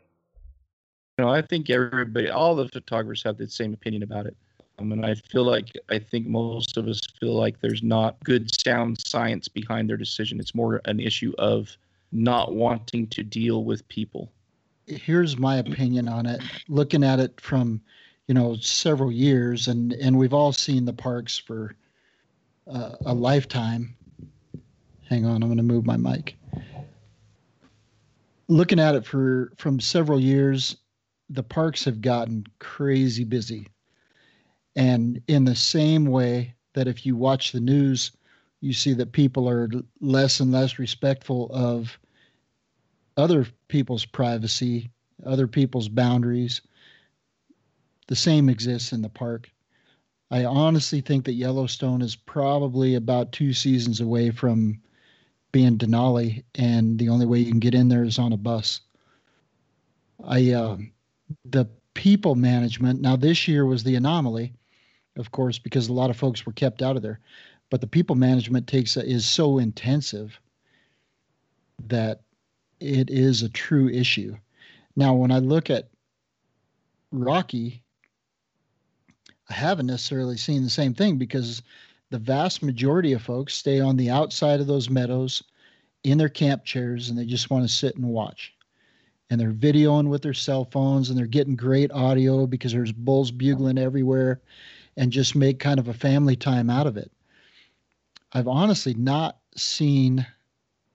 you know i think everybody all the photographers have the same opinion about it and I feel like I think most of us feel like there's not good sound science behind their decision. It's more an issue of not wanting to deal with people. Here's my opinion on it. Looking at it from, you know, several years, and and we've all seen the parks for uh, a lifetime. Hang on, I'm going to move my mic. Looking at it for from several years, the parks have gotten crazy busy and in the same way that if you watch the news, you see that people are less and less respectful of other people's privacy, other people's boundaries. The same exists in the park. I honestly think that Yellowstone is probably about two seasons away from being Denali, and the only way you can get in there is on a bus. I uh, the people management. Now this year was the anomaly of course, because a lot of folks were kept out of there. But the people management takes a, is so intensive that it is a true issue. Now, when I look at Rocky, I haven't necessarily seen the same thing because the vast majority of folks stay on the outside of those meadows in their camp chairs and they just want to sit and watch. And they're videoing with their cell phones and they're getting great audio because there's bulls bugling everywhere and just make kind of a family time out of it. I've honestly not seen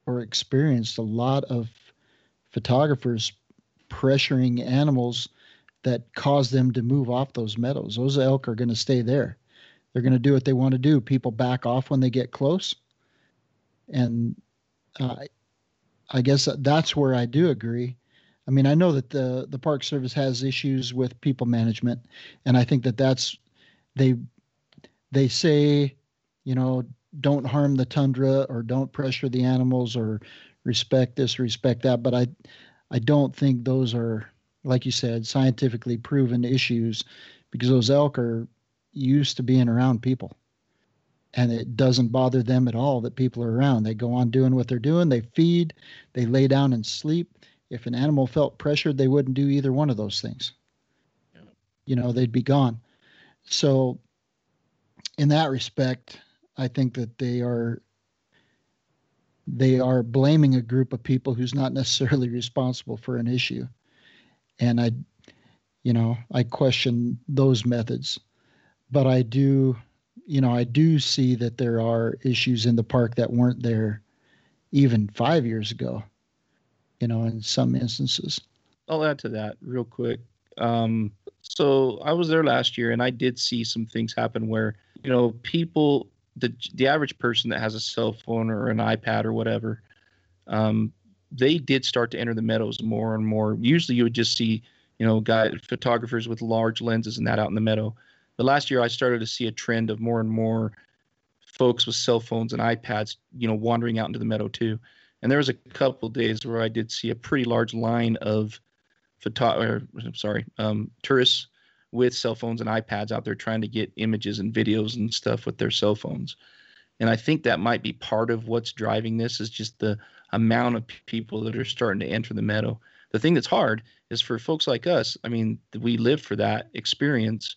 or experienced a lot of photographers pressuring animals that cause them to move off those meadows. Those elk are going to stay there. They're going to do what they want to do. People back off when they get close. And uh, I guess that's where I do agree. I mean, I know that the the Park Service has issues with people management, and I think that that's they they say, you know, don't harm the tundra or don't pressure the animals or respect this, respect that. But I I don't think those are, like you said, scientifically proven issues because those elk are used to being around people. And it doesn't bother them at all that people are around. They go on doing what they're doing. They feed, they lay down and sleep. If an animal felt pressured, they wouldn't do either one of those things. You know, they'd be gone. So, in that respect, I think that they are they are blaming a group of people who's not necessarily responsible for an issue. And I, you know, I question those methods. But I do, you know, I do see that there are issues in the park that weren't there even five years ago, you know, in some instances. I'll add to that real quick. Um, so I was there last year and I did see some things happen where, you know, people the the average person that has a cell phone or an iPad or whatever, um, they did start to enter the meadows more and more. Usually, you would just see you know guy photographers with large lenses and that out in the meadow. But last year, I started to see a trend of more and more folks with cell phones and iPads, you know, wandering out into the meadow too. And there was a couple days where I did see a pretty large line of photo, or, I'm sorry, um, tourists with cell phones and iPads out there trying to get images and videos and stuff with their cell phones. And I think that might be part of what's driving this is just the amount of people that are starting to enter the meadow. The thing that's hard is for folks like us. I mean, we live for that experience,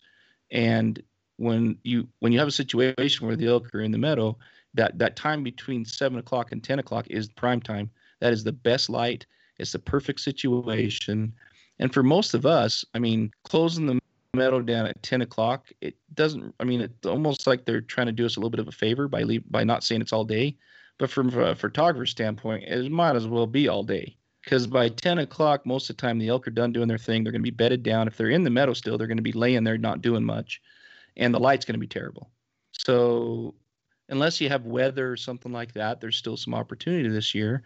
and when you when you have a situation where the elk are in the meadow, that that time between seven o'clock and ten o'clock is prime time. That is the best light. It's the perfect situation. And for most of us, I mean, closing the meadow down at 10 o'clock it doesn't i mean it's almost like they're trying to do us a little bit of a favor by leave, by not saying it's all day. But from a photographer's standpoint it might as well be all day. Because by 10 o'clock most of the time the elk are done doing their thing. They're going to be bedded down. If they're in the meadow still they're going to be laying there not doing much. And the light's going to be terrible. So unless you have weather or something like that there's still some opportunity this year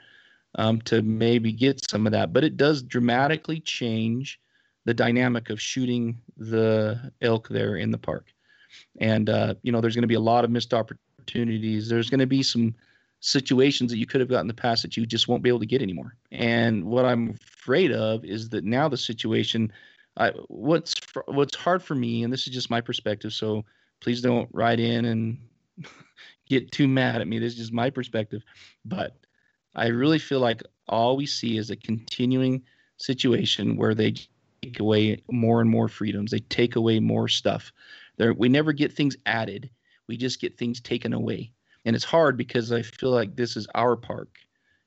um, to maybe get some of that but it does dramatically change the dynamic of shooting the elk there in the park. And uh, you know, there's going to be a lot of missed opportunities. There's going to be some situations that you could have got in the past that you just won't be able to get anymore. And what I'm afraid of is that now the situation, I, what's what's hard for me, and this is just my perspective, so please don't write in and get too mad at me. This is just my perspective, but I really feel like all we see is a continuing situation where they take away more and more freedoms. They take away more stuff. There, we never get things added. We just get things taken away. And it's hard because I feel like this is our park.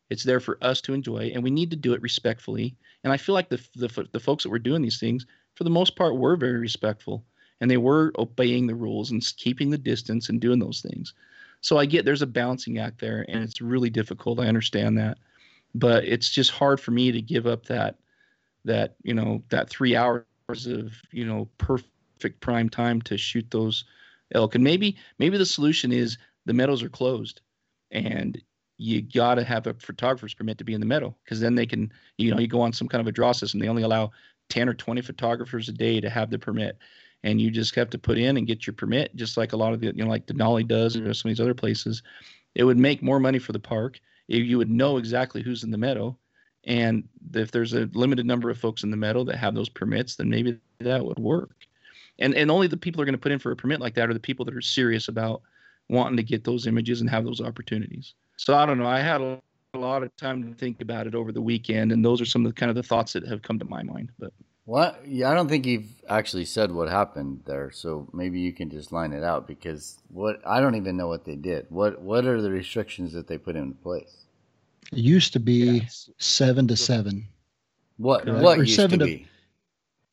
It's there for us to enjoy, and we need to do it respectfully. And I feel like the, the the folks that were doing these things, for the most part, were very respectful, and they were obeying the rules and keeping the distance and doing those things. So I get there's a balancing act there, and it's really difficult. I understand that, but it's just hard for me to give up that that you know that three hours of you know perfect prime time to shoot those elk and maybe maybe the solution is the meadows are closed and you got to have a photographer's permit to be in the meadow because then they can you know you go on some kind of a draw system they only allow 10 or 20 photographers a day to have the permit and you just have to put in and get your permit just like a lot of the you know like denali does or mm-hmm. some of these other places it would make more money for the park If you would know exactly who's in the meadow and if there's a limited number of folks in the meadow that have those permits, then maybe that would work. And and only the people are going to put in for a permit like that are the people that are serious about wanting to get those images and have those opportunities. So I don't know. I had a, a lot of time to think about it over the weekend, and those are some of the kind of the thoughts that have come to my mind. But what? Yeah, I don't think you've actually said what happened there. So maybe you can just line it out because what I don't even know what they did. What What are the restrictions that they put into place? It used to be Yes. seven to seven. What Correct. what Or used seven to to- be?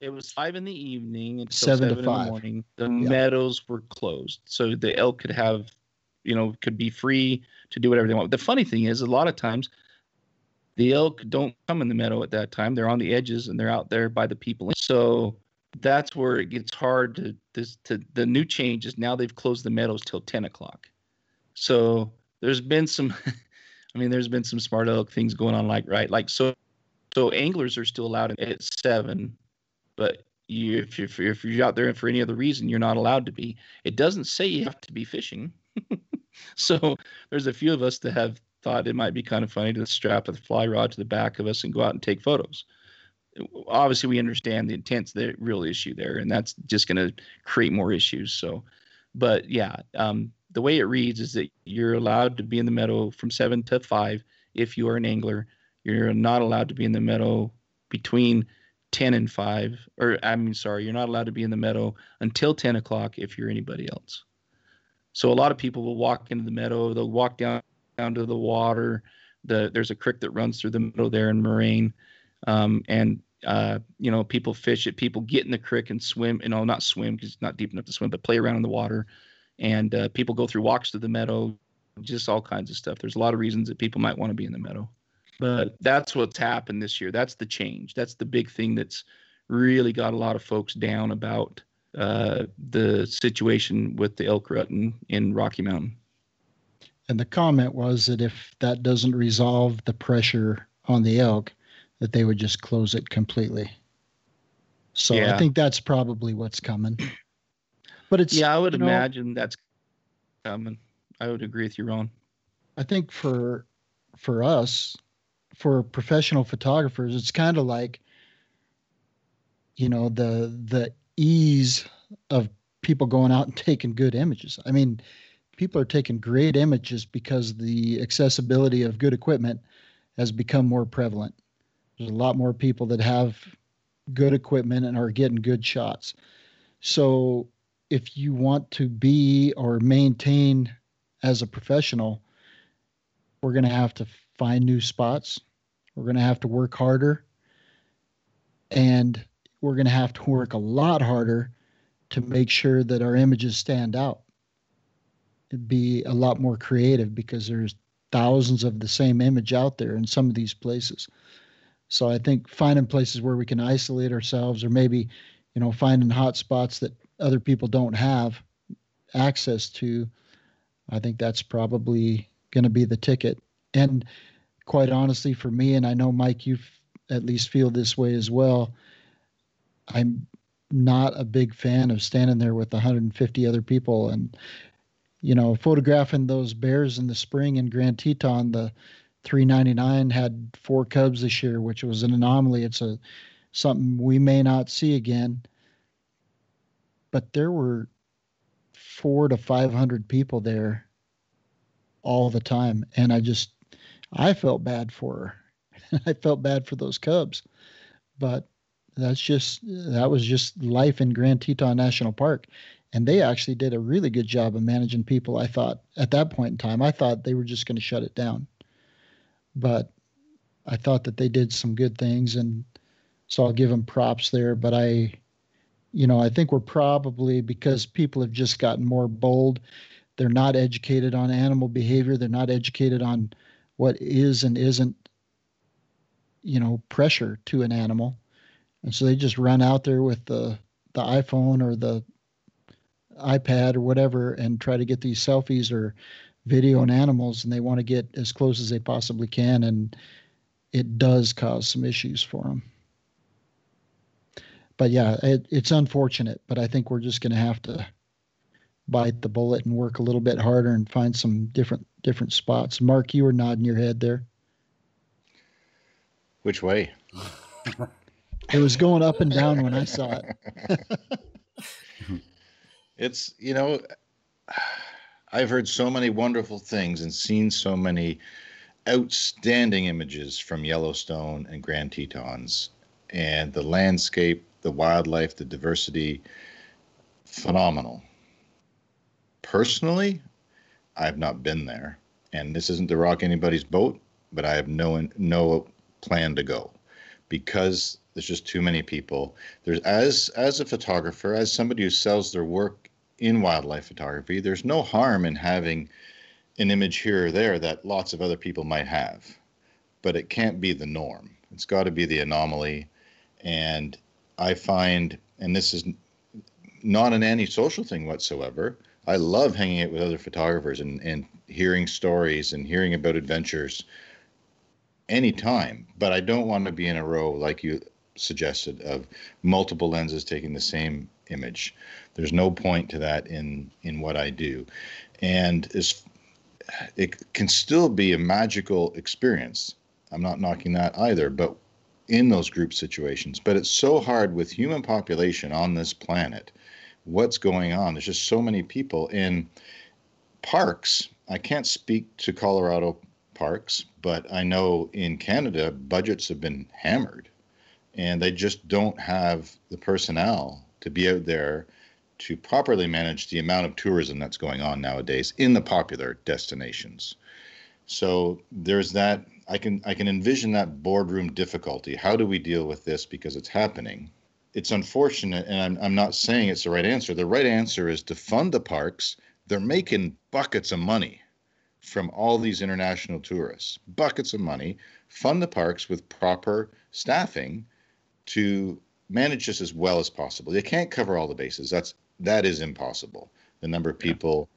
It was five in the evening until Seven seven, to in the five. morning. The Yeah. meadows were closed, so the elk could have, you know, could be free to do whatever they want. The funny thing is, a lot of times, the elk don't come in the meadow at that time. They're on the edges and they're out there by the people. So that's where it gets hard to. To the new change is now they've closed the meadows till ten o'clock. So there's been some, I mean, there's been some smart elk things going on, like right, like so. So anglers are still allowed at seven but you, if you're if you're out there for any other reason, you're not allowed to be. It doesn't say you have to be fishing. so there's a few of us that have thought it might be kind of funny to strap a fly rod to the back of us and go out and take photos. Obviously, we understand the intent's the real issue there, and that's just going to create more issues. So, but yeah, um, the way it reads is that you're allowed to be in the meadow from seven to five if you are an angler. You're not allowed to be in the meadow between 10 and 5 or i mean sorry you're not allowed to be in the meadow until 10 o'clock if you're anybody else so a lot of people will walk into the meadow they'll walk down down to the water the there's a creek that runs through the meadow there in moraine um, and uh, you know people fish it people get in the creek and swim you know not swim because it's not deep enough to swim but play around in the water and uh, people go through walks to the meadow just all kinds of stuff there's a lot of reasons that people might want to be in the meadow but that's what's happened this year. That's the change. That's the big thing that's really got a lot of folks down about uh, the situation with the elk rut in, in Rocky Mountain. And the comment was that if that doesn't resolve the pressure on the elk, that they would just close it completely. So I think that's probably what's coming. But it's yeah, I would you know, imagine that's coming. I would agree with you, Ron. I think for for us, for professional photographers, it's kind of like you know the the ease of people going out and taking good images. I mean, people are taking great images because the accessibility of good equipment has become more prevalent. There's a lot more people that have good equipment and are getting good shots. So if you want to be or maintain as a professional, we're going to have to find new spots. We're going to have to work harder. And we're going to have to work a lot harder to make sure that our images stand out. Be a lot more creative because there's thousands of the same image out there in some of these places. So I think finding places where we can isolate ourselves or maybe, you know, finding hot spots that other people don't have access to, I think that's probably going to be the ticket. And quite honestly, for me, and I know Mike, you at least feel this way as well. I'm not a big fan of standing there with 150 other people and, you know, photographing those bears in the spring in Grand Teton. The 399 had four cubs this year, which was an anomaly. It's a something we may not see again. But there were four to 500 people there all the time. And I just, I felt bad for her. I felt bad for those cubs. But that's just, that was just life in Grand Teton National Park. And they actually did a really good job of managing people. I thought at that point in time, I thought they were just going to shut it down. But I thought that they did some good things. And so I'll give them props there. But I, you know, I think we're probably because people have just gotten more bold. They're not educated on animal behavior. They're not educated on what is and isn't, you know, pressure to an animal. And so they just run out there with the, the iPhone or the iPad or whatever and try to get these selfies or video on animals and they want to get as close as they possibly can. And it does cause some issues for them but yeah, it, it's unfortunate, but I think we're just going to have to bite the bullet and work a little bit harder and find some different different spots. Mark, you were nodding your head there. Which way? It was going up and down when I saw it. It's, you know, I've heard so many wonderful things and seen so many outstanding images from Yellowstone and Grand Tetons and the landscape, the wildlife, the diversity, phenomenal. Personally, I've not been there, and this isn't to rock anybody's boat, but I have no no plan to go because there's just too many people. There's as as a photographer, as somebody who sells their work in wildlife photography, there's no harm in having an image here or there that lots of other people might have, but it can't be the norm. It's got to be the anomaly, and I find, and this is not an anti-social thing whatsoever. I love hanging out with other photographers and, and hearing stories and hearing about adventures anytime, but I don't want to be in a row like you suggested of multiple lenses taking the same image. There's no point to that in in what I do, and it can still be a magical experience. I'm not knocking that either, but in those group situations. But it's so hard with human population on this planet. What's going on? There's just so many people in parks. I can't speak to Colorado parks, but I know in Canada budgets have been hammered and they just don't have the personnel to be out there to properly manage the amount of tourism that's going on nowadays in the popular destinations. So there's that I can I can envision that boardroom difficulty. How do we deal with this because it's happening? It's unfortunate and I'm I'm not saying it's the right answer. The right answer is to fund the parks. They're making buckets of money from all these international tourists. Buckets of money. Fund the parks with proper staffing to manage this as well as possible. They can't cover all the bases. That's that is impossible. The number of people,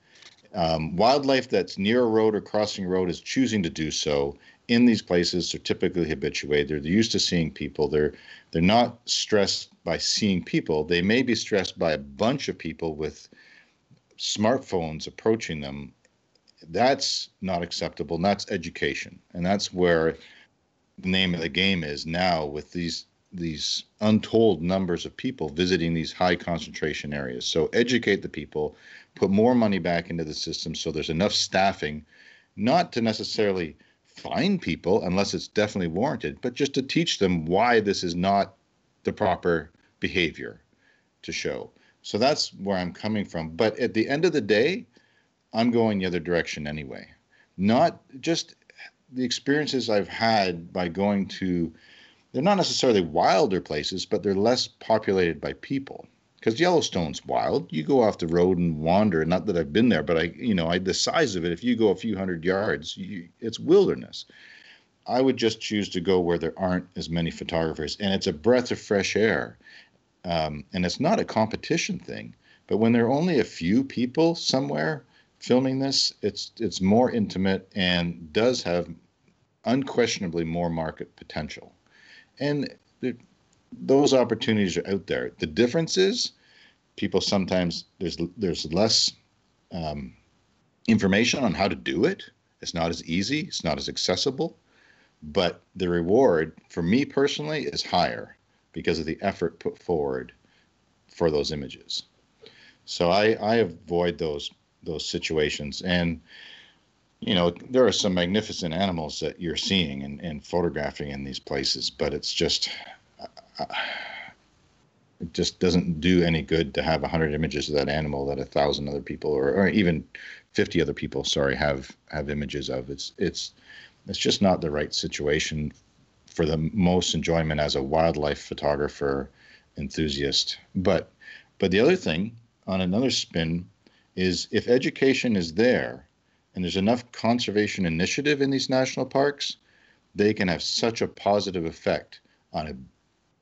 um, wildlife that's near a road or crossing a road is choosing to do so in these places. They're typically habituated. They're, they're used to seeing people. They're they're not stressed by seeing people. They may be stressed by a bunch of people with smartphones approaching them. That's not acceptable. And that's education, and that's where the name of the game is now with these these untold numbers of people visiting these high concentration areas. So educate the people, put more money back into the system so there's enough staffing, not to necessarily find people unless it's definitely warranted, but just to teach them why this is not the proper behavior to show. So that's where I'm coming from. But at the end of the day, I'm going the other direction anyway. Not just the experiences I've had by going to they're not necessarily wilder places, but they're less populated by people. Because Yellowstone's wild. You go off the road and wander. Not that I've been there, but I, you know, I, the size of it. If you go a few hundred yards, you, it's wilderness. I would just choose to go where there aren't as many photographers, and it's a breath of fresh air. Um, and it's not a competition thing. But when there are only a few people somewhere filming this, it's it's more intimate and does have unquestionably more market potential and those opportunities are out there. The difference is people sometimes there's there's less um, information on how to do it. It's not as easy. It's not as accessible, but the reward for me personally is higher because of the effort put forward for those images. So I, I avoid those those situations and you know, there are some magnificent animals that you're seeing and, and photographing in these places, but it's just, uh, it just doesn't do any good to have a hundred images of that animal that a thousand other people or, or even 50 other people, sorry, have, have images of. It's, it's, it's just not the right situation for the most enjoyment as a wildlife photographer enthusiast. But, but the other thing on another spin is if education is there, and there's enough conservation initiative in these national parks, they can have such a positive effect on a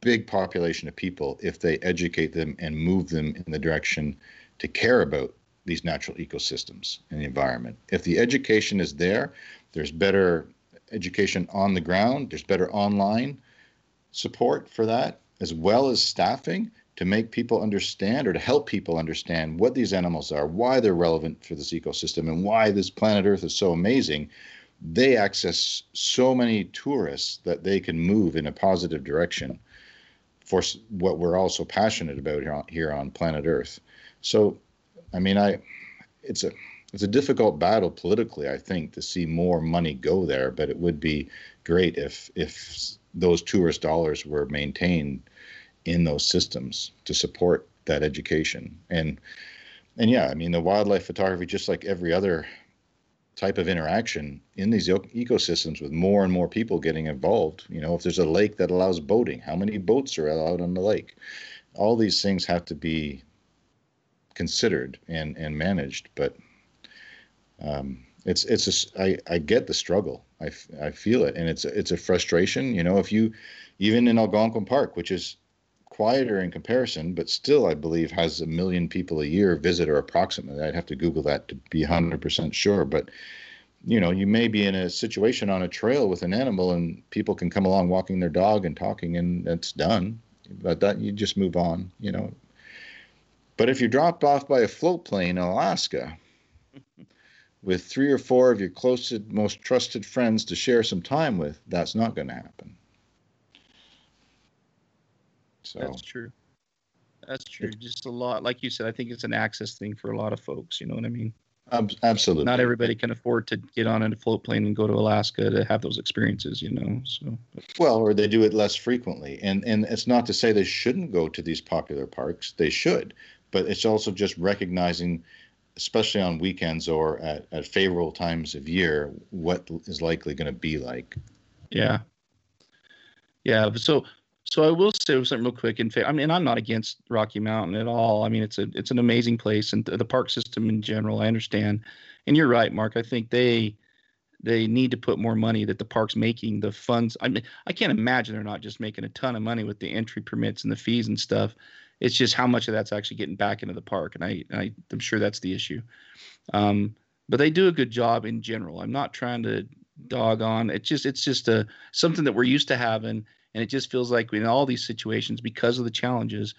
big population of people if they educate them and move them in the direction to care about these natural ecosystems and the environment. If the education is there, there's better education on the ground, there's better online support for that, as well as staffing to make people understand or to help people understand what these animals are, why they're relevant for this ecosystem, and why this planet Earth is so amazing, they access so many tourists that they can move in a positive direction for what we're also passionate about here on, here on planet Earth. So, I mean, I it's a it's a difficult battle politically, I think, to see more money go there, but it would be great if if those tourist dollars were maintained in those systems to support that education and and yeah i mean the wildlife photography just like every other type of interaction in these ecosystems with more and more people getting involved. You know, if there's a lake that allows boating, how many boats are allowed on the lake? All these things have to be considered and and managed. But um, it's it's a I, I get the struggle. I, I feel it, and it's a, it's a frustration. You know, if you even in Algonquin Park, which is quieter in comparison, but still, I believe, has a million people a year visit or approximately. I'd have to Google that to be 100% sure. But, you know, you may be in a situation on a trail with an animal and people can come along walking their dog and talking, and that's done. But that you just move on, you know. But if you're dropped off by a float plane in Alaska with three or four of your closest, most trusted friends to share some time with, that's not going to happen. So that's true. That's true. Just a lot, like you said. I think it's an access thing for a lot of folks. You know what I mean? Absolutely. Not everybody can afford to get on a float plane and go to Alaska to have those experiences. You know, so. Well, or they do it less frequently, and and it's not to say they shouldn't go to these popular parks. They should, but it's also just recognizing especially on weekends or at, at favorable times of year, what is likely going to be like. Yeah. Yeah. So so I will say something real quick. In fact, I mean, I'm not against Rocky Mountain at all. I mean, it's a it's an amazing place, and the park system in general. I understand, and you're right, Mark. I think they they need to put more money that the park's making. The funds. I mean, I can't imagine they're not just making a ton of money with the entry permits and the fees and stuff. It's just how much of that's actually getting back into the park, and I, I am sure that's the issue. Um, but they do a good job in general. I'm not trying to dog on. It's just it's just a something that we're used to having and it just feels like in all these situations, because of the challenges,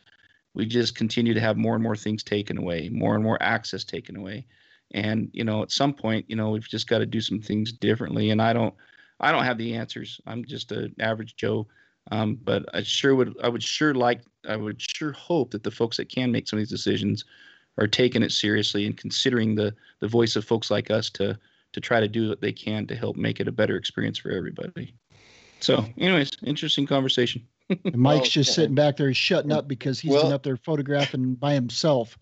we just continue to have more and more things taken away, more and more access taken away. And, you know, at some point, you know, we've just got to do some things differently. And I don't, I don't have the answers. I'm just an average Joe. Um, but I sure would, I would sure like, I would sure hope that the folks that can make some of these decisions are taking it seriously and considering the the voice of folks like us to to try to do what they can to help make it a better experience for everybody. So, anyways, interesting conversation. and Mike's well, just sitting back there, he's shutting up because he's well, been up there photographing by himself.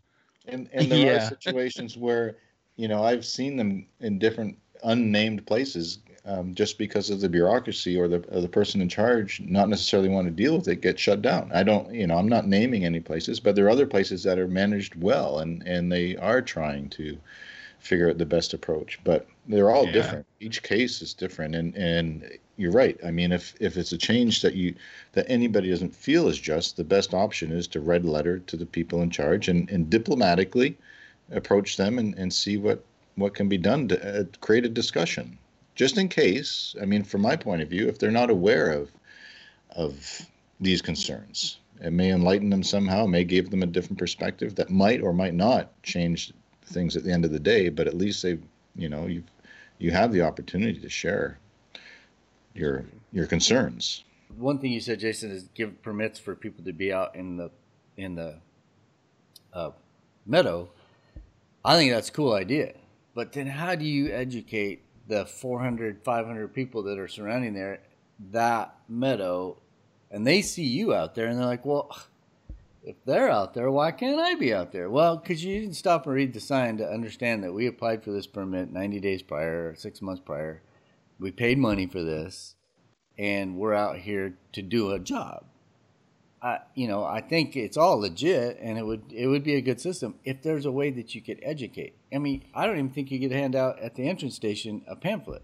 And and there yeah. are situations where, you know, I've seen them in different unnamed places, um, just because of the bureaucracy or the or the person in charge not necessarily want to deal with it, get shut down. I don't, you know, I'm not naming any places, but there are other places that are managed well, and and they are trying to figure out the best approach. But they're all yeah. different. Each case is different, and and you're right. I mean, if if it's a change that you that anybody doesn't feel is just, the best option is to write a letter to the people in charge and, and diplomatically approach them and, and see what what can be done to uh, create a discussion. Just in case, I mean, from my point of view, if they're not aware of of these concerns, it may enlighten them somehow, may give them a different perspective that might or might not change things at the end of the day. But at least they, you know, you you have the opportunity to share your your concerns. One thing you said, Jason, is give permits for people to be out in the in the uh, meadow. I think that's a cool idea. But then how do you educate the 400, 500 people that are surrounding there that meadow and they see you out there and they're like, well, if they're out there, why can't I be out there? Well, because you didn't stop and read the sign to understand that we applied for this permit 90 days prior, six months prior we paid money for this and we're out here to do a job. I, you know, I think it's all legit, and it would it would be a good system if there's a way that you could educate. I mean, I don't even think you could hand out at the entrance station a pamphlet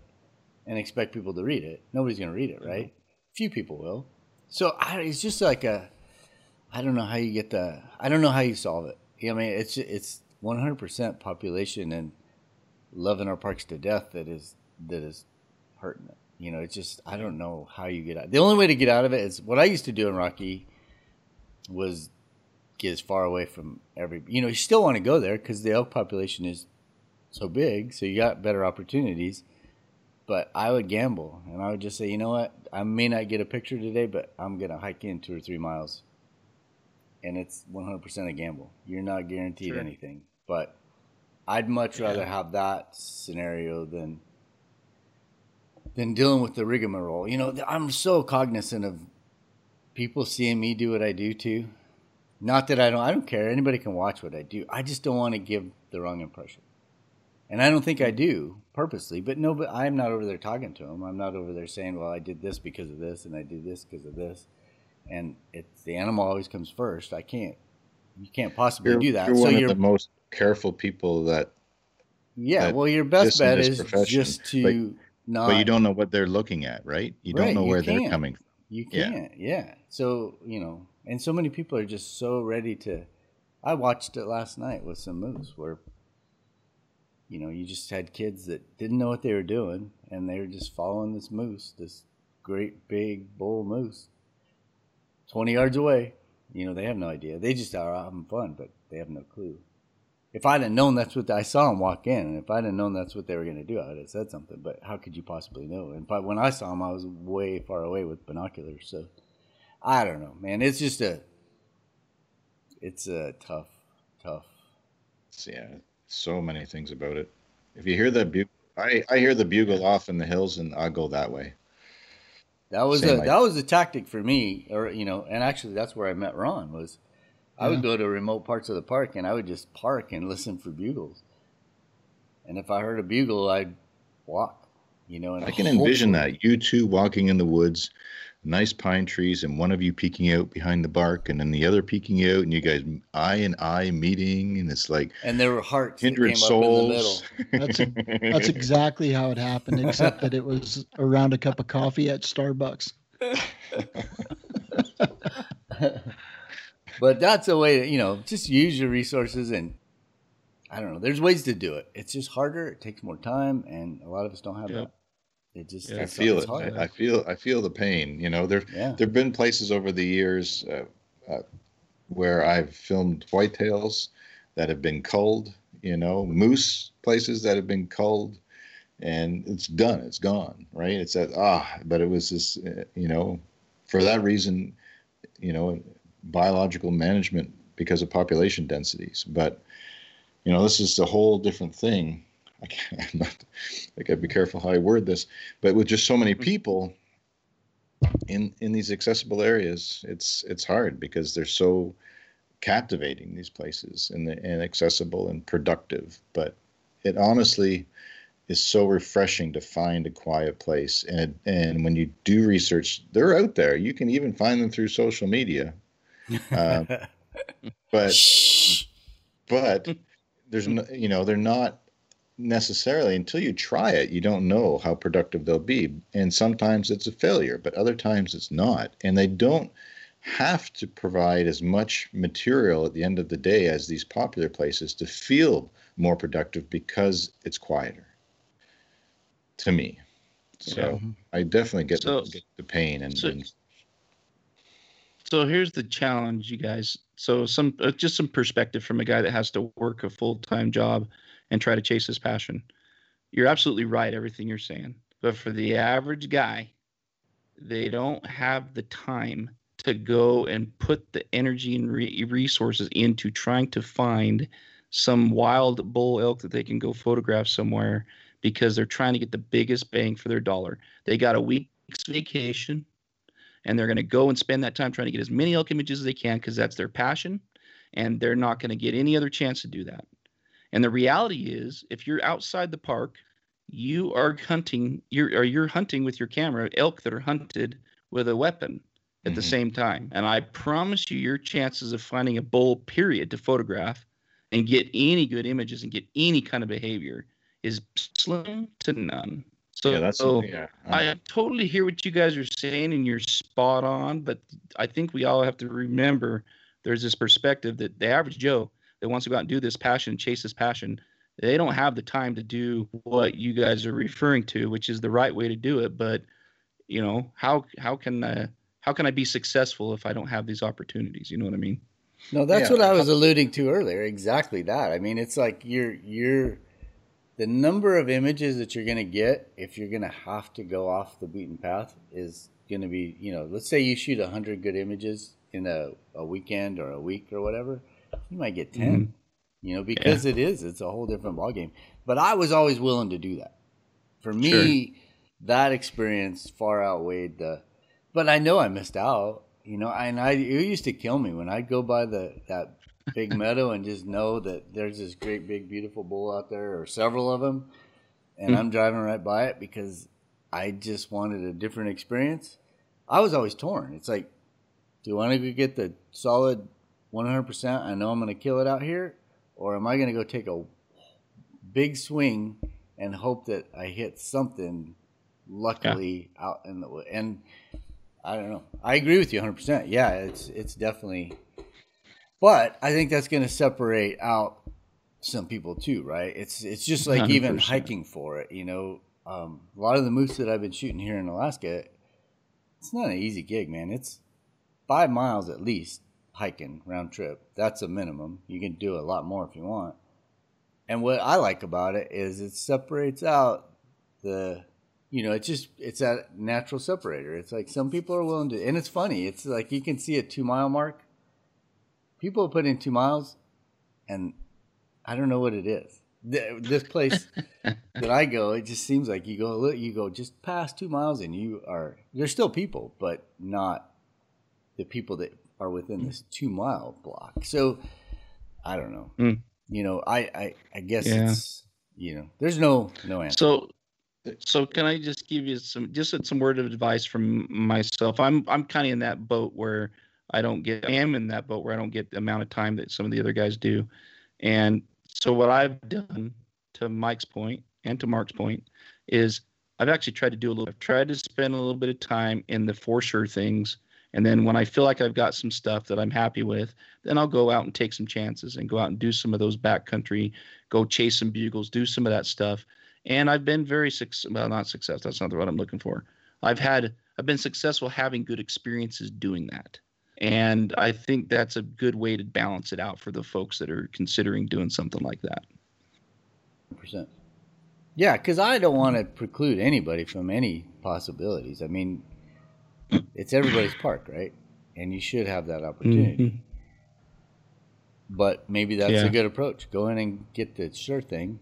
and expect people to read it. Nobody's going to read it, right? Few people will. So I, it's just like a, I don't know how you get the, I don't know how you solve it. I mean, it's it's 100% population and loving our parks to death that is that is hurting it. You know, it's just I don't know how you get out. The only way to get out of it is what I used to do in Rocky was get as far away from every. You know, you still want to go there because the elk population is so big, so you got better opportunities. But I would gamble, and I would just say, you know what, I may not get a picture today, but I'm gonna hike in two or three miles, and it's 100% a gamble. You're not guaranteed sure. anything, but I'd much rather yeah. have that scenario than than dealing with the rigmarole. You know, I'm so cognizant of people seeing me do what I do too. Not that I don't, I don't care. Anybody can watch what I do. I just don't want to give the wrong impression. And I don't think I do purposely, but no, but I'm not over there talking to them. I'm not over there saying, well, I did this because of this and I did this because of this. And it's the animal always comes first. I can't, you can't possibly You're, do that. you're so one you're, of the most careful people that, yeah, well, your best bet is profession, just to but- not. but you don't know what they're looking at, right? You don't know where they're coming from. You can't, yeah. So, you know, and so many people are just so ready to. I watched it last night with some moose where, you know, you just had kids that didn't know what they were doing and they were just following this moose, this great big bull moose, 20 yards away. You know, they have no idea. They just are having fun, but they have no clue. If I'd have known that's what I saw them walk in, and if I'd have known that's what they were going to do, I would have said something. But how could you possibly know? And but when I saw them, I was way far away with binoculars, so I don't know, man. It's just a, it's a tough, tough. Yeah, so many things about it. If you hear the bugle, I, I hear the bugle off in the hills, and I go that way. That was Same a like- that was a tactic for me, or you know, and actually that's where I met Ron. Was I would go to remote parts of the park and I would just park and listen for bugles. And if I heard a bugle, I'd walk. You know, and I can envision that you two walking in the woods, nice pine trees, and one of you peeking out behind the bark, and then the other peeking out, and you guys eye and eye meeting, and it's like And there were hearts kindred came up in the middle. souls. That's That's exactly how it happened, except that it was around a cup of coffee at Starbucks. but that's a way to, you know, just use your resources and I don't know. There's ways to do it. It's just harder. It takes more time, and a lot of us don't have Yep. that. It just Yeah, I feel it. I, I feel. I feel the pain. You know, there yeah. there've been places over the years uh, uh, where I've filmed whitetails that have been culled. You know, moose places that have been culled, and it's done. It's gone. Right. It's that ah. But it was this. Uh, you know, for that reason, you know, biological management because of population densities. But you know, this is a whole different thing. I can't, I'm not, I gotta be careful how I word this, but with just so many mm-hmm. people in in these accessible areas, it's it's hard because they're so captivating these places and and accessible and productive. But it honestly is so refreshing to find a quiet place. And and when you do research, they're out there. You can even find them through social media. Uh, but but there's no, you know they're not necessarily until you try it you don't know how productive they'll be. And sometimes it's a failure but other times it's not. And they don't have to provide as much material at the end of the day as these popular places to feel more productive because it's quieter to me. So i definitely get, So- the, get the pain and, so- and So here's the challenge, you guys. So some uh, just some perspective from a guy that has to work a full time job and try to chase his passion. You're absolutely right, everything you're saying. But for the average guy, they don't have the time to go and put the energy and re- resources into trying to find some wild bull elk that they can go photograph somewhere because they're trying to get the biggest bang for their dollar. They got a week's vacation and they're going to go and spend that time trying to get as many elk images as they can because that's their passion and they're not going to get any other chance to do that. And the reality is if you're outside the park you are hunting you're or you're hunting with your camera elk that are hunted with a weapon at the Mhm. same time. And i promise you your chances of finding a bull period to photograph and get any good images and get any kind of behavior is slim to none so yeah that's so yeah I totally hear what you guys are saying, and you're spot on. But I think we all have to remember there's this perspective that the average Joe that wants to go out and do this passion, chase this passion, they don't have the time to do what you guys are referring to, which is the right way to do it. But you know, how how can uh, how can I be successful if I don't have these opportunities? You know what I mean? No, that's Yeah. what I was alluding to earlier. Exactly that. I mean, it's like you're you're the number of images that you're going to get if you're going to have to go off the beaten path is going to be, you know, let's say you shoot 100 good images in a, a weekend or a week or whatever, you might get 10. Mm-hmm. You know, because it is it's a whole different ballgame. But I was always willing to do that. For me, that experience far outweighed the but I know I missed out, you know, and I it used to kill me when I'd go by the that big meadow and just know that there's this great big beautiful bull out there or several of them and Hmm. i'm driving right by it because i just wanted a different experience. I was always torn. It's like do you want to go get the solid 100% i know i'm going to kill it out here or am i going to go take a big swing and hope that i hit something luckily out in the and i don't know. I agree with you 100% yeah it's it's definitely but I think that's going to separate out some people too, right? It's it's just like even 100%. hiking for it, you know. Um, a lot of the moose that I've been shooting here in Alaska, it's not an easy gig, man. It's five miles at least hiking round trip. That's a minimum. You can do a lot more if you want. And what I like about it is it separates out the, you know, it's just it's that natural separator. It's like some people are willing to, and it's funny. It's like you can see a two mile mark people put in two miles, and I don't know what it is. This place that I go, it just seems like you go, look, you go just past two miles, and you are there's still people, but not the people that are within this two mile block. So I don't know. Mm. You know, I I, I guess Yeah. it's you know, there's no no answer. So, so can I just give you some just some word of advice from myself? I'm I'm kind of in that boat where I don't get. I am in that boat where I don't get the amount of time that some of the other guys do, and so what I've done, to Mike's point and to Mark's point, is I've actually tried to do a little. I've tried to spend a little bit of time in the for sure things, and then when I feel like I've got some stuff that I'm happy with, then I'll go out and take some chances and go out and do some of those backcountry, go chase some bugles, do some of that stuff and I've been very successful. Well, not success. That's not the word I'm looking for. I've had I've been successful having good experiences doing that, and I think that's a good way to balance it out for the folks that are considering doing something like that. percent. Yeah, because I don't want to preclude anybody from any possibilities. I mean, it's everybody's park, right? And you should have that opportunity. Mm-hmm. But maybe that's Yeah. a good approach. Go in and get the sure thing,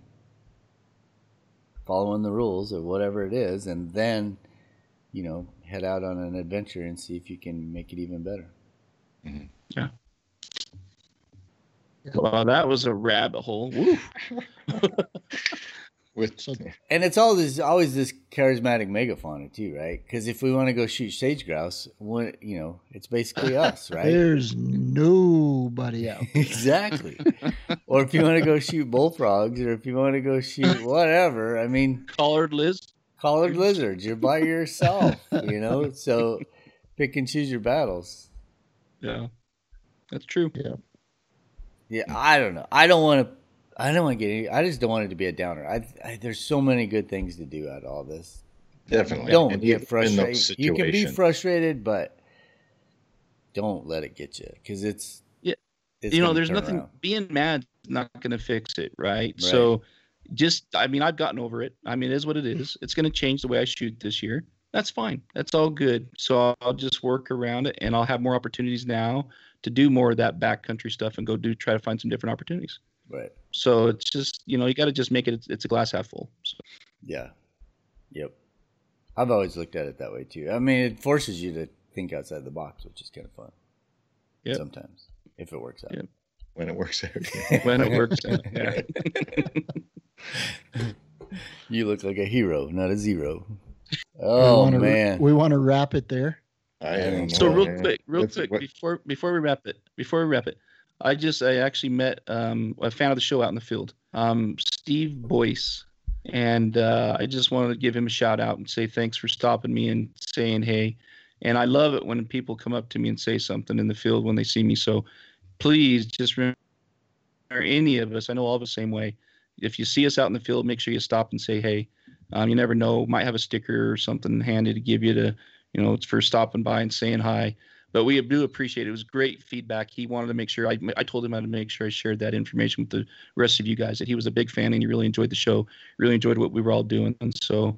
following the rules or whatever it is, and then, you know, head out on an adventure and see if you can make it even better. Mm-hmm. Well, that was a rabbit hole. Woo. With And it's all this always this charismatic megafauna too, right? Because if we want to go shoot sage grouse, what you know, it's basically us, right? There's nobody out. exactly. or if you want to go shoot bullfrogs, or if you want to go shoot whatever, I mean, Collared Liz. collared lizards, you're by yourself, you know. So pick and choose your battles. Yeah, that's true. Yeah, Yeah, I don't know. I don't want to. I don't want to get. Any, I just don't want it to be a downer. I, I there's so many good things to do out of all this. definitely Don't And get frustrated. You can be frustrated, but don't let it get you because it's Yeah. It's you know, there's nothing around. being mad is not going to fix it, right? Right. So just I mean, I've gotten over it. I mean, it is what it is. It's going to change the way I shoot this year. That's fine. That's all good. So I'll, I'll just work around it and I'll have more opportunities now to do more of that backcountry stuff and go do try to find some different opportunities. Right. So it's just, you know, you got to just make it it's, it's a glass half full. So, Yeah. Yep. I've always looked at it that way too. I mean, it forces you to think outside the box, which is kind of fun. Yeah. Sometimes, if it works out. Yep. when it works out. when it works out. Yeah. You look like a hero, not a zero. We Oh wanna, man. we want to wrap it there. I don't So know, real man. quick, real That's quick what- before before we wrap it, before we wrap it, I just I actually met um, a fan of the show out in the field, um, Steve Boyce, and uh, I just wanted to give him a shout out and say thanks for stopping me and saying hey. And I love it when people come up to me and say something in the field when they see me. So please just remember any of us. I know all of us same way. If you see us out in the field, make sure you stop and say hey. Um, you never know, might have a sticker or something handy to give you to you know, it's for stopping by and saying hi. But we do appreciate it. It was great feedback. He wanted to make sure I, I told him how to make sure I shared that information with the rest of you guys that he was a big fan and he really enjoyed the show, really enjoyed what we were all doing. And so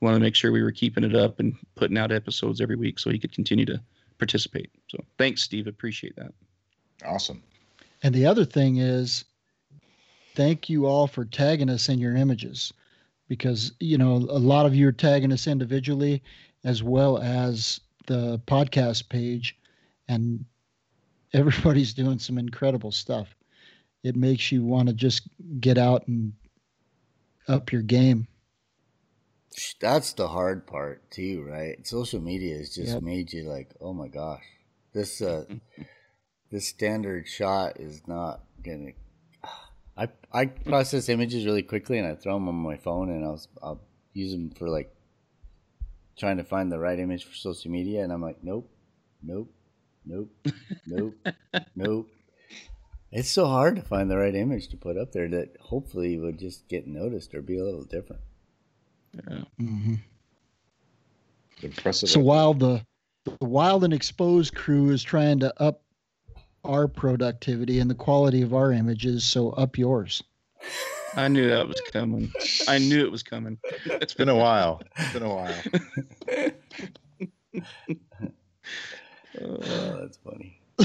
we wanted to make sure we were keeping it up and putting out episodes every week so he could continue to participate. So thanks, Steve. Appreciate that. Awesome. And the other thing is, thank you all for tagging us in your images because, you know, a lot of you are tagging us individually as well as the podcast page. And everybody's doing some incredible stuff. It makes you want to just get out and up your game. That's the hard part too, right? Social media has just Yep. made you like, oh my gosh, this uh, this standard shot is not gonna. I I process images really quickly and I throw them on my phone and I'll I'll use them for like trying to find the right image for social media and I'm like, nope, nope, nope, nope, nope. It's so hard to find the right image to put up there that hopefully would just get noticed or be a little different. Yeah. hmm Impressive. So while the the wild and exposed crew is trying to up our productivity and the quality of our images, so up yours. I knew that was coming. I knew it was coming. it's been a while. It's been a while. Oh, that's funny.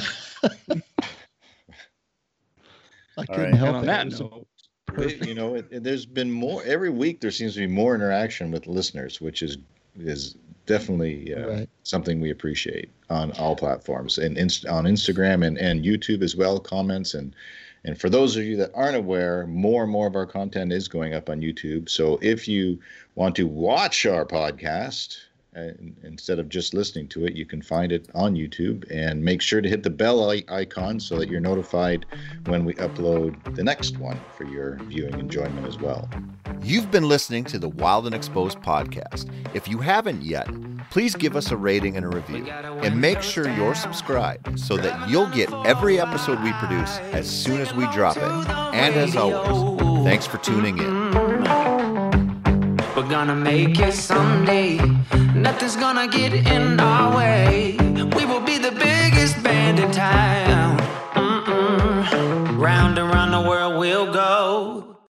I couldn't right. And help on it. that It was a- note, Perfect. you know, it, it- there's been more every week. There seems to be more interaction with listeners, which is is definitely uh, Right. something we appreciate on all platforms and inst- on Instagram and, and YouTube as well. Comments and and for those of you that aren't aware, more and more of our content is going up on YouTube. So if you want to watch our podcast. Instead of just listening to it, you can find it on YouTube and make sure to hit the bell icon so that you're notified when we upload the next one for your viewing enjoyment as well. You've been listening to the Wild and Exposed podcast. If you haven't yet, please give us a rating and a review. And make sure you're subscribed so that you'll get every episode we produce as soon as we drop it. And as always, thanks for tuning in. We're gonna make it someday. Nothing's gonna get in our way. We will be the biggest band in town. Mm-mm. Round and round the world we'll go.